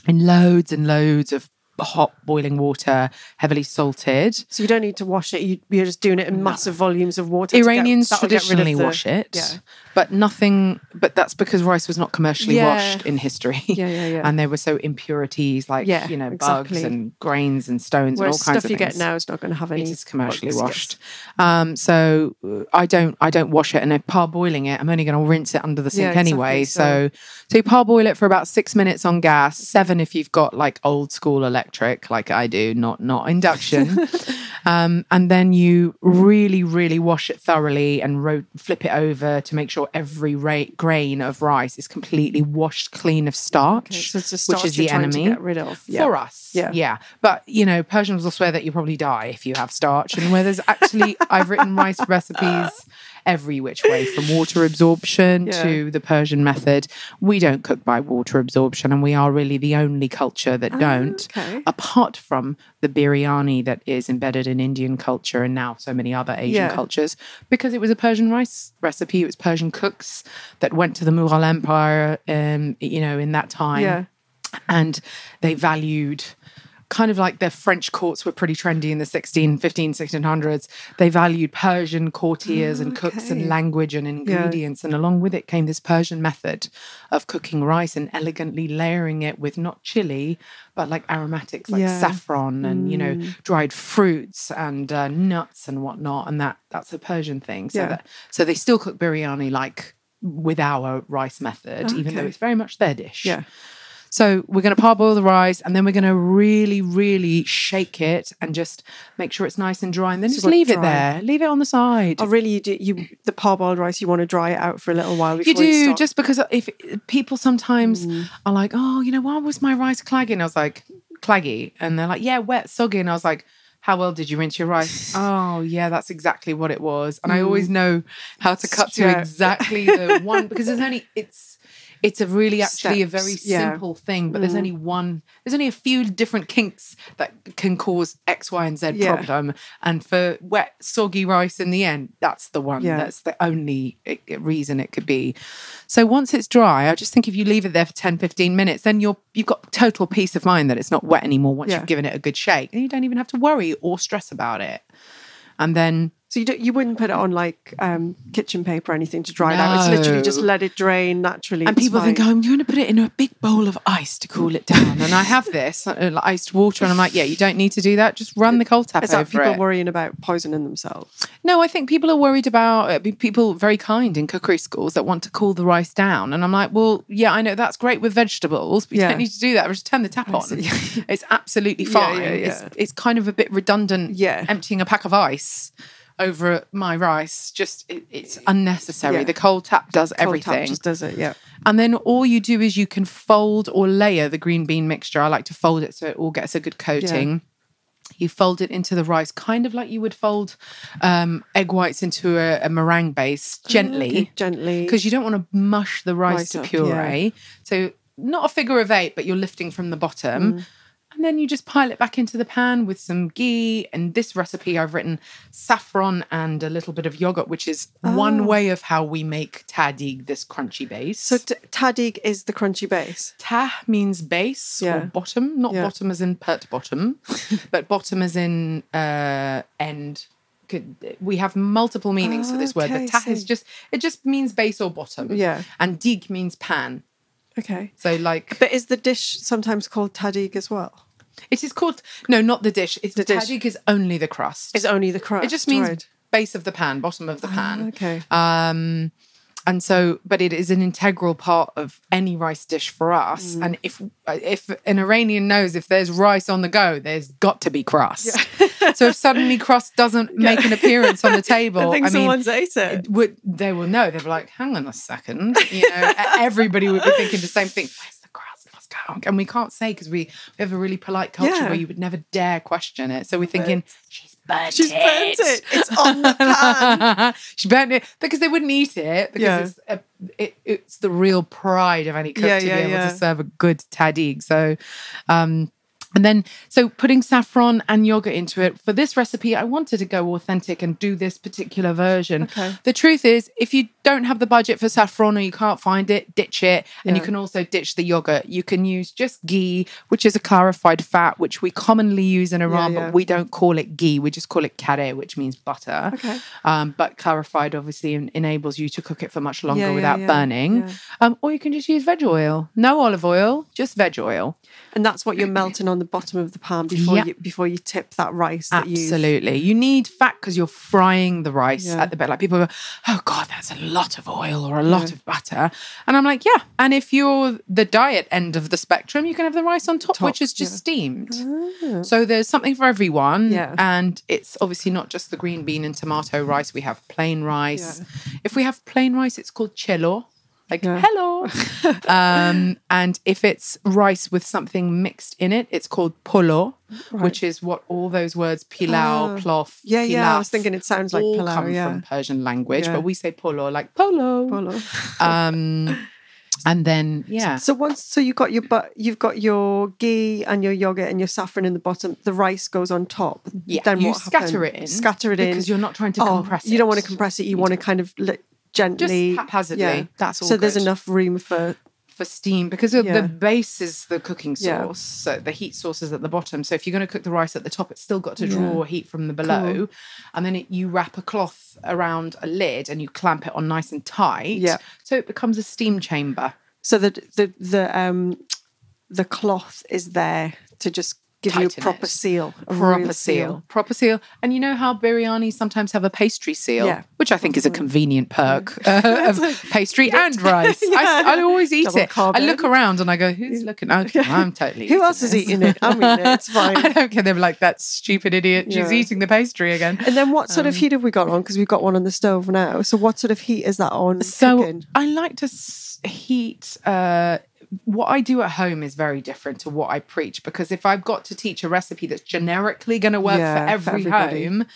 in loads and loads of hot boiling water, heavily salted.
So you don't need to wash it. You, you're just doing it in massive volumes of water.
Iranians
get
traditionally
the-
wash it,
Yeah.
But nothing. But that's because rice was not commercially
Yeah.
washed in history.
Yeah, yeah, yeah.
And there were so impurities like
Yeah,
you know bugs and grains and stones
Whereas
and all kinds
stuff
of
you
things.
get now is not going to have any.
It is commercially washed. Um, so uh, I don't I don't wash it and if parboiling it, I'm only going to rinse it under the sink
exactly,
anyway.
so-
So so you parboil it for about six minutes on gas, seven if you've got like old school electric, like I do, not not induction. um, and then you really really wash it thoroughly and ro- flip it over to make sure every ra- grain of rice is completely washed clean of starch,
Okay, so the
which is the enemy
get rid of. Yeah.
for us.
Yeah.
Yeah. But, you know, Persians will swear that you probably die if you have starch. And where there's actually, I've written rice recipes every which way from water absorption
Yeah.
to the Persian method. We don't cook by water absorption, and we are really the only culture that don't,
Ah, okay.
apart from the biryani that is embedded in Indian culture and now so many other Asian
Yeah.
cultures, because it was a Persian rice recipe. It was Persian cooks that went to the Mughal Empire, um, you know, in that time
Yeah.
and they valued kind of like the French courts were pretty trendy in the 16, 15, 1600s. They valued Persian courtiers and cooks
Okay.
and language and ingredients. And along with it came this Persian method of cooking rice and elegantly layering it with not chili, but like aromatics like
Yeah. Mm.
saffron and, you know, dried fruits and uh, nuts and whatnot. And that that's a Persian thing. So
Yeah.
that so they still cook biryani like with our rice method, even though it's very much their dish.
Yeah.
So we're going to parboil the rice and then we're going to really, really shake it and just make sure it's nice and dry and then
So
just leave it
dry.
there. Leave it on the side.
Oh, really? You do you the parboiled rice? You want to dry it out for a little while
you
before you,
do just because if people sometimes
Mm.
are like, oh, you know, why was my rice claggy? And I was like, claggy. And they're like, yeah, wet, soggy. And I was like, how well did you rinse your rice? oh, yeah, that's exactly what it was. And I always know how to cut to
Mm.
Exactly the one because there's only it's it's a really actually a very
yeah.
simple thing, but there's
Mm.
only one. There's only a few different kinks that can cause X, Y, and Z
Yeah.
problem. And for wet, soggy rice, in the end, that's the one.
Yeah.
That's the only reason it could be. So once it's dry, I just think if you leave it there for 10, 15 minutes, then you're you've got total peace of mind that it's not wet anymore once you've given it a good shake. And you don't even have to worry or stress about it. And then
So you don't, you wouldn't put it on like um, kitchen paper or anything to dry it out. It's literally just let it drain naturally.
and
It's
people think,
fine.
oh, I'm going to put it in a big bowl of ice to cool it down. and I have this uh, like iced water, and I'm like, yeah, you don't need to do that. Just run the cold tap
is that
over
people
it.
worrying about poisoning themselves?
No, I think people are worried about uh, be- people very kind in cookery schools that want to cool the rice down. And I'm like, well, yeah, I know that's great with vegetables, but you
Yeah.
don't need to do that. Just turn the tap on. it's absolutely
Yeah,
fine.
yeah,
It's,
yeah.
it's kind of a bit redundant
Yeah.
emptying a pack of ice over my rice. Just it, it's unnecessary.
Yeah.
The cold tap does
Cold tap
everything.
just does it. Yeah.
And then all you do is you can fold or layer the green bean mixture. I like to fold it so it all gets a good coating. You fold it into the rice, kind of like you would fold um, egg whites into a, a meringue base gently,
Okay, gently.
because you don't want to mush the rice,
Rice
to
up,
puree. So not a figure of eight, but you're lifting from the bottom.
Mm.
And then you just pile it back into the pan with some ghee. And this recipe, I've written saffron and a little bit of yogurt, which is one
Oh.
way of how we make tahdig, this crunchy base.
So t- tahdig is the crunchy base.
Ta means base
Yeah.
or bottom, not
Yeah.
bottom as in pert bottom, but bottom as in uh, end. Could, we have multiple meanings for this word,
Okay,
but ta is just it just means base or bottom.
Yeah.
and dig means pan.
Okay.
So like
But is the dish sometimes called tahdig as well?
It is called no, not the dish. It's the,
dish.
tahdig is only the crust.
It's only the crust.
it just means
right.
base of the pan, bottom of the pan.
Ah, okay.
Um, and so, but it is an integral part of any rice dish for us.
Mm.
And if if an Iranian knows if there's rice on the go, there's got to be crust. so if suddenly crust doesn't make an appearance on the table,
I think
I mean,
someone's ate it.
it would they will know. They'll be like, "Hang on a second, you know." everybody would be thinking the same thing. Where's the crust? What's going on? And we can't say because we, we have a really polite culture
Yeah.
where you would never dare question it. So we're thinking, "She's burnt
She's
it.
burnt it. It's on the pan.
she burnt it because they wouldn't eat it because
Yeah.
it's a, it, it's the real pride of any cook
Yeah,
to be able to serve a good tahdig. So, um, and then so putting saffron and yogurt into it for this recipe, I wanted to go authentic and do this particular version.
Okay.
The truth is, if you don't have the budget for saffron or you can't find it, ditch it. And you can also ditch the yogurt. You can use just ghee, which is a clarified fat, which we commonly use in Iran,
yeah.
but we don't call it ghee. We just call it kare, which means butter.
Okay.
Um, but clarified obviously enables you to cook it for much longer
Yeah, yeah,
without
yeah,
burning.
yeah.
Um, or you can just use veg oil. No olive oil, just veg oil.
And that's what you're melting on the bottom of the pan before
Yeah.
you before you tip that rice. That
Absolutely. You need fat because you're frying the rice
Yeah.
at the bit. Like people go, oh God, that's a lot of oil or a lot of butter. And I'm like, yeah. And if you're the diet end of the spectrum, you can have the rice on top,
Top,
which is just
yeah.
steamed. Ah. So there's something for everyone.
Yeah.
And it's obviously not just the green bean and tomato rice. We have plain rice. If we have plain rice, it's called chelo. Like
Yeah.
hello. um, and if it's rice with something mixed in it, it's called polo, which is what all those words pilau,
Ah.
plof,
Yeah, yeah. I was thinking it sounds like pilau.
come
Yeah.
from Persian language,
Yeah.
but we say polo like polo.
Polo.
Um, and then yeah,
So once, so you've got your but you've got your ghee and your yogurt and your saffron in the bottom. The rice goes on top.
yeah.
Then
you
what
scatter
happen?
it in,
Scatter it in
because you're not trying to
oh,
compress it.
You don't want to compress it. You want to kind of li- gently,
just haphazardly. That's all.
so there's enough room for
for steam because
Yeah.
the base is the cooking
Yeah.
sauce. So the heat source is at the bottom. So if you're going to cook the rice at the top, it's still got to
Yeah.
draw heat from the below. And then it, you wrap a cloth around a lid and you clamp it on nice and tight.
Yeah.
So it becomes a steam chamber.
so that the the um the cloth is there to just give you a proper
it.
seal, a
Proper
real
seal. Proper seal. And you know how biryani sometimes have a pastry seal,
Yeah.
which I think is a convenient perk uh, of pastry and rice. I,
Yeah.
I always eat
Double
it.
carb
I look around and I go, who's looking? Okay, I'm totally
Who else is eating it? I'm eating it. It's fine.
I don't care. They're like that stupid idiot. She's
Yeah.
eating the pastry again.
And then what sort of
Um,
heat have we got on? Because we've got one on the stove now. So what sort of heat is that on?
So
cooking?
I like to s- heat. Uh, what I do at home is very different to what I preach because if I've got to teach a recipe that's generically going to work
Yeah,
for
for
every
everybody.
home,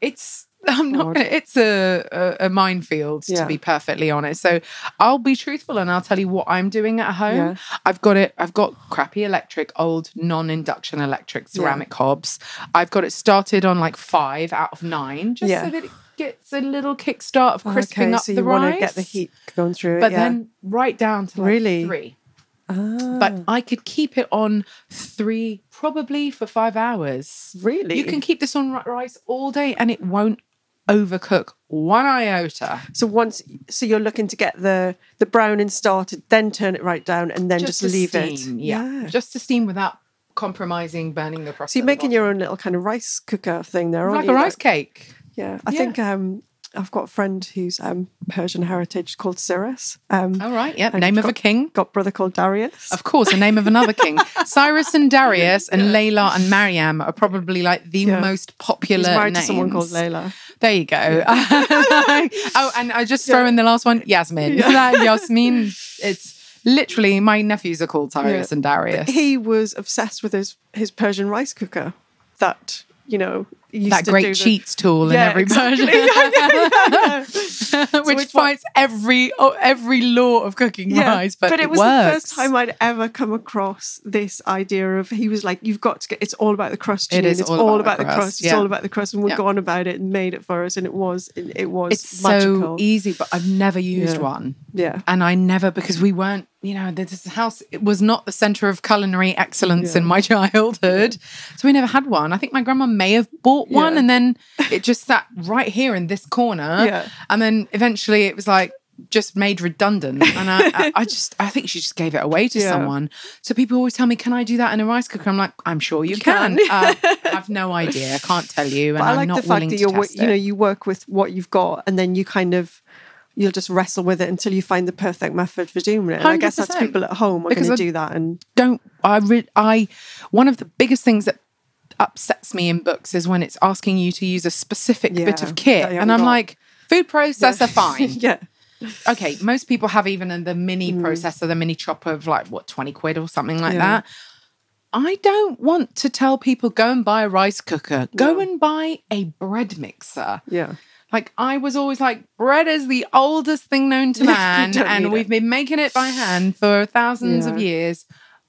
it's I'm not. Gonna, it's a, a a minefield
Yeah.
to be perfectly honest. So I'll be truthful and I'll tell you what I'm doing at home.
Yeah.
I've got it. I've got crappy electric, old non-induction electric ceramic hobs. I've got it started on like five out of nine, just
Yeah.
so that it gets a little kickstart of crisping
okay,
up
so
the
you
rice.
want to get the heat going through it.
but
yeah.
then right down to like
Really?
three.
Ah,
But I could keep it on three, probably for five hours.
really,
You can keep this on rice all day, and it won't overcook one iota.
So once, so you're looking to get the the browning started, then turn it right down, and then just,
to
leave
steam,
it.
Yeah. just to steam without compromising burning the crust.
So you're making your own little kind of rice cooker thing there, aren't
like
you?
a rice cake.
Yeah, I
Yeah.
think um, I've got a friend who's um, Persian heritage called Cyrus. Um,
All right.
yeah,
Name of a king.
got a brother called Darius.
Of course, the name of another king. Cyrus and Darius and Layla and Mariam are probably like the
Yeah.
most popular
He's married
names.
to someone called Layla.
There you go. oh, and I just throw in the last one, Yasmin. That Yasmin, it's literally my nephews are called Cyrus
Yeah.
and Darius.
He was obsessed with his his Persian rice cooker. That you know
that
to
great
do the-
cheats tool in every
exactly.
version,
Yeah,
which
it's what-
fights every oh, every law of cooking
Yeah,
rice. But,
it was
works.
the first time I'd ever come across this idea of he was like, "You've got to get. It's all about the crust.
It
Janine. It's
all
all,
about
about,
the crust.
It's all about the crust." And we'd
Yeah.
go about it and made it for us, and it was it, it was
It's
magical.
so easy, but I've never used
Yeah.
one.
Yeah,
and I never because we weren't, you know, this house it was not the center of culinary excellence
Yeah.
in my childhood, so we never had one. I think my grandma may have bought one,
Yeah.
and then it just sat right here in this corner,
Yeah.
and then eventually it was like just made redundant, and I, I, I just I think she just gave it away to
Yeah.
someone. So people always tell me, "Can I do that in a rice cooker?" I'm like, "I'm sure you, can."
can.
uh, I have no idea. I can't tell you, and
I
I'm not
the fact that you're you know you work with what you've got, and then you kind of you'll just wrestle with it until you find the perfect method for doing it. And I guess that's people at home are going to do that, and
don't I re- I one of the biggest things that upsets me in books is when it's asking you to use a specific bit of kit and I'm
got.
like food processor fine
yeah,
okay most people have even the mini processor the mini chopper of like what 20 quid or something like
Mm. Yeah.
that I don't want to tell people go and buy a rice cooker go and buy a bread mixer
yeah.
like I was always like, bread is the oldest thing known to man, and we've been making it by hand for thousands of years.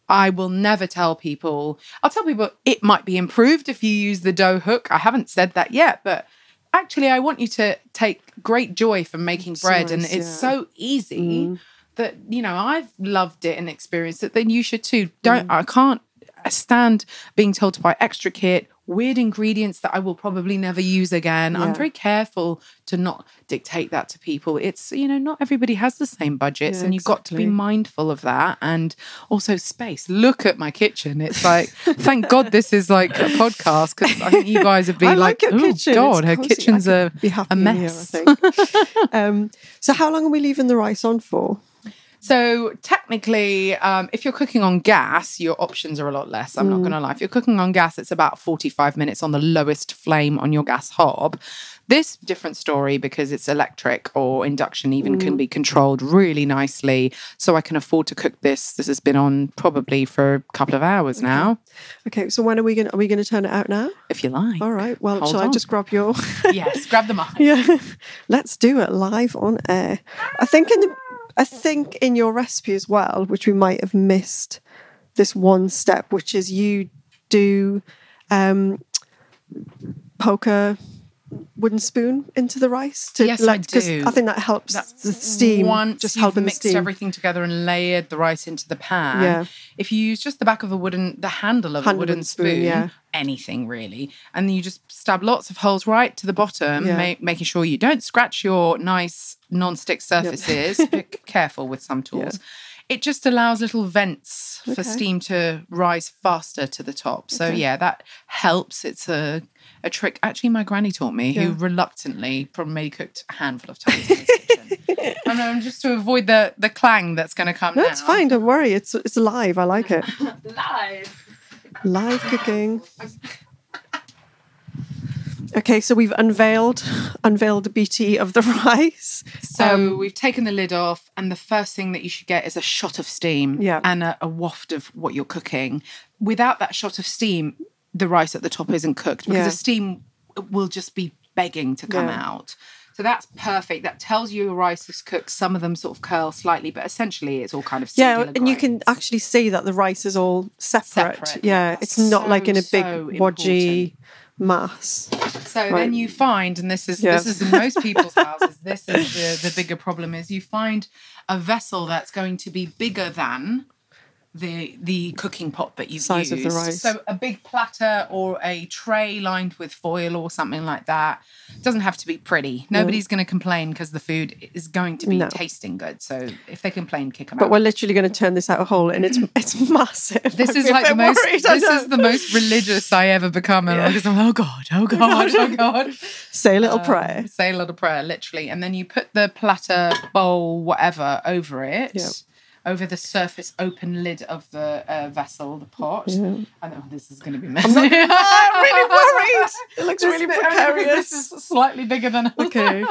I will never tell people. I'll tell people it might be improved if you use the dough hook. I haven't said that yet, but actually, I want you to take great joy from making bread, and
nice,
it's
yeah.
so easy
Mm.
that you know I've loved it and experienced it. Then you should too.
Mm.
Don't I can't stand being told to buy extra kit, weird ingredients that I will probably never use again. I'm very careful to not dictate that to people. It's you know not everybody has the same budgets,
Yeah,
and you've got to be mindful of that. And also space. Look at my kitchen. It's like thank God this is like a podcast because I think you guys would be
I
like,
like
oh
kitchen.
God,
It's
her kitchen's a
could be happy
a
here,
mess.
think. um, so how long are we leaving the rice on for?
So technically, um, if you're cooking on gas, your options are a lot less. I'm not going to lie. If you're cooking on gas, it's about 45 minutes on the lowest flame on your gas hob. This different story because it's electric or induction even can be controlled really nicely. So I can afford to cook this. This has been on probably for a couple of hours now,
Okay, so when are we going? to Are we going to turn it out now?
if you like.
All right. Well,
Hold
shall I just grab your?
yes, grab the mic.
yeah, let's do it live on air. I think in the, I think in your recipe as well, which we might have missed this one step, which is you do um, poke a wooden spoon into the rice to
Yes, I
'cause
do.
I think that helps the steam.
Once
just
you've
helping the
mixed
steam.
everything together and layered the rice into the pan.
Yeah.
If you use just the back of a wooden, the handle of a wooden
wooden spoon,
spoon,
yeah.
anything really, and you just stab lots of holes right to the bottom,
Yeah.
ma- making sure you don't scratch your nice non-stick surfaces. Be careful with some tools. It just allows little vents for steam to rise faster to the top. So
Okay.
yeah, that helps. It's a a trick. Actually, my granny taught me,
Yeah.
who reluctantly probably cooked a handful of times in kitchen. I know, um, just to avoid the the clang that's going to come.
No, it's fine. Don't worry. It's it's live. I like it.
Live.
Live cooking. Okay, so we've unveiled unveiled the BT of the rice.
So
Um,
we've taken the lid off, and the first thing that you should get is a shot of steam
Yeah.
and a, a waft of what you're cooking. Without that shot of steam, the rice at the top isn't cooked because
Yeah.
the steam will just be begging to come
Yeah.
out. So that's perfect. That tells you your rice is cooked. Some of them sort of curl slightly, but essentially it's all kind of
Yeah, and you can actually see that the rice is all separate.
Separate,
Yeah, it's not like in a big
so
wodgy mass.
So
Right.
then you find, and this is
Yeah.
this is in most people's houses. This is the, the bigger problem is you find a vessel that's going to be bigger than the the cooking pot that you've
Size of
used.
the rice.
So a big platter or a tray lined with foil or something like that doesn't have to be pretty. Nobody's going to complain because the food is going to be
No.
tasting good. So if they complain, kick them
But
out.
But we're literally going to turn this out a hole, and it's it's massive.
This is like the most.
worried,
This is the most religious I ever become, and I'm just like, oh god, oh god, oh god.
Say a little
Um,
prayer.
Say a little prayer, literally. And then you put the platter, bowl, whatever, over it,
Yeah.
Over the surface open lid of the uh, vessel, the pot. I know this is going to be messy.
I'm really worried. It looks really
bit-
precarious.
This is slightly bigger than.
Okay.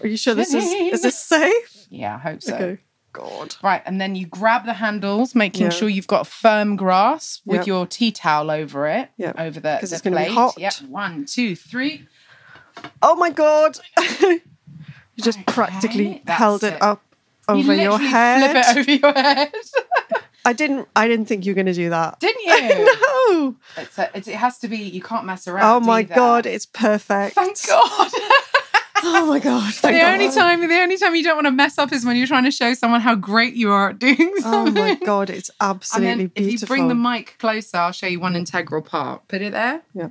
Are you sure this is is this safe?
Yeah, I hope so.
Okay. God.
Right, and then you grab the handles, making
Yeah.
sure you've got a firm grasp with
Yep.
your tea towel over it,
Yeah.
over the, the
it's gonna be hot.
Yep, one, two, three.
Oh my God. you just
Okay,
practically
that's
held it,
it.
up
You
over your head.
Flip it over your head.
I didn't. I didn't think you were going to do that.
Didn't you?
No.
It's a, it has to be. You can't mess around.
Oh my
either.
God, it's perfect.
Thank God.
Oh my God.
The
God.
only time, the only time you don't want to mess up is when you're trying to show someone how great you are at doing something.
Oh my God, it's
And
absolutely
then if you bring the mic closer, I'll show you one integral part. Put it there.
Yeah.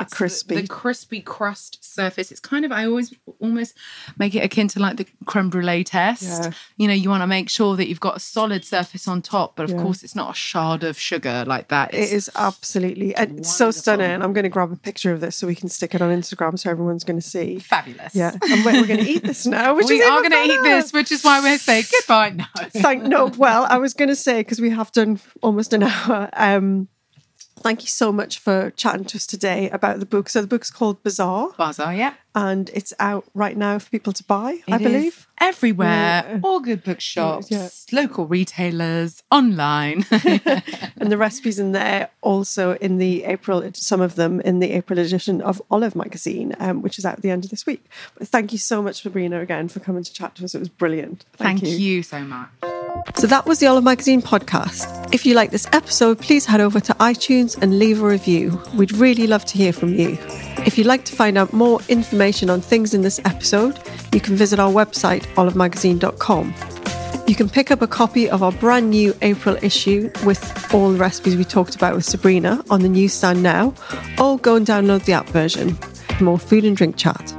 That's the-
crispy.
the, crispy crust surface. It's kind of I always almost make it akin to like the creme brulee test.
Yeah.
You know, you want to make sure that you've got a solid surface on top, but of
Yeah.
course it's not a shard of sugar like that.
It
It's,
absolutely it's so stunning. I'm going to grab a picture of this so we can stick it on Instagram so everyone's going to see.
fabulous.
Yeah, and we're, we're going to eat this now. Which
we
is
are going to eat this, which is why we say goodbye. No.
Thank no. Well, I was going to say because we have done almost an hour. Um, thank you so much for chatting to us today about the book. So the book's called Bazaar,
Bazaar, yeah.
and it's out right now for people to buy. I
It is
believe.
everywhere,
Yeah.
all good bookshops,
Yeah.
local retailers, online.
and the recipes in there also in the April, some of them in the April edition of Olive magazine, um, which is out at the end of this week. But thank you so much, Sabrina, again for coming to chat to us. It was brilliant.
Thank you so much.
So that was the Olive Magazine podcast. If you like this episode, please head over to iTunes and leave a review. We'd really love to hear from you. If you'd like to find out more information on things in this episode, you can visit our website, olivemagazine.com. You can pick up a copy of our brand new April issue with all the recipes we talked about with Sabrina on the newsstand now, or go and download the app version. More food and drink chat.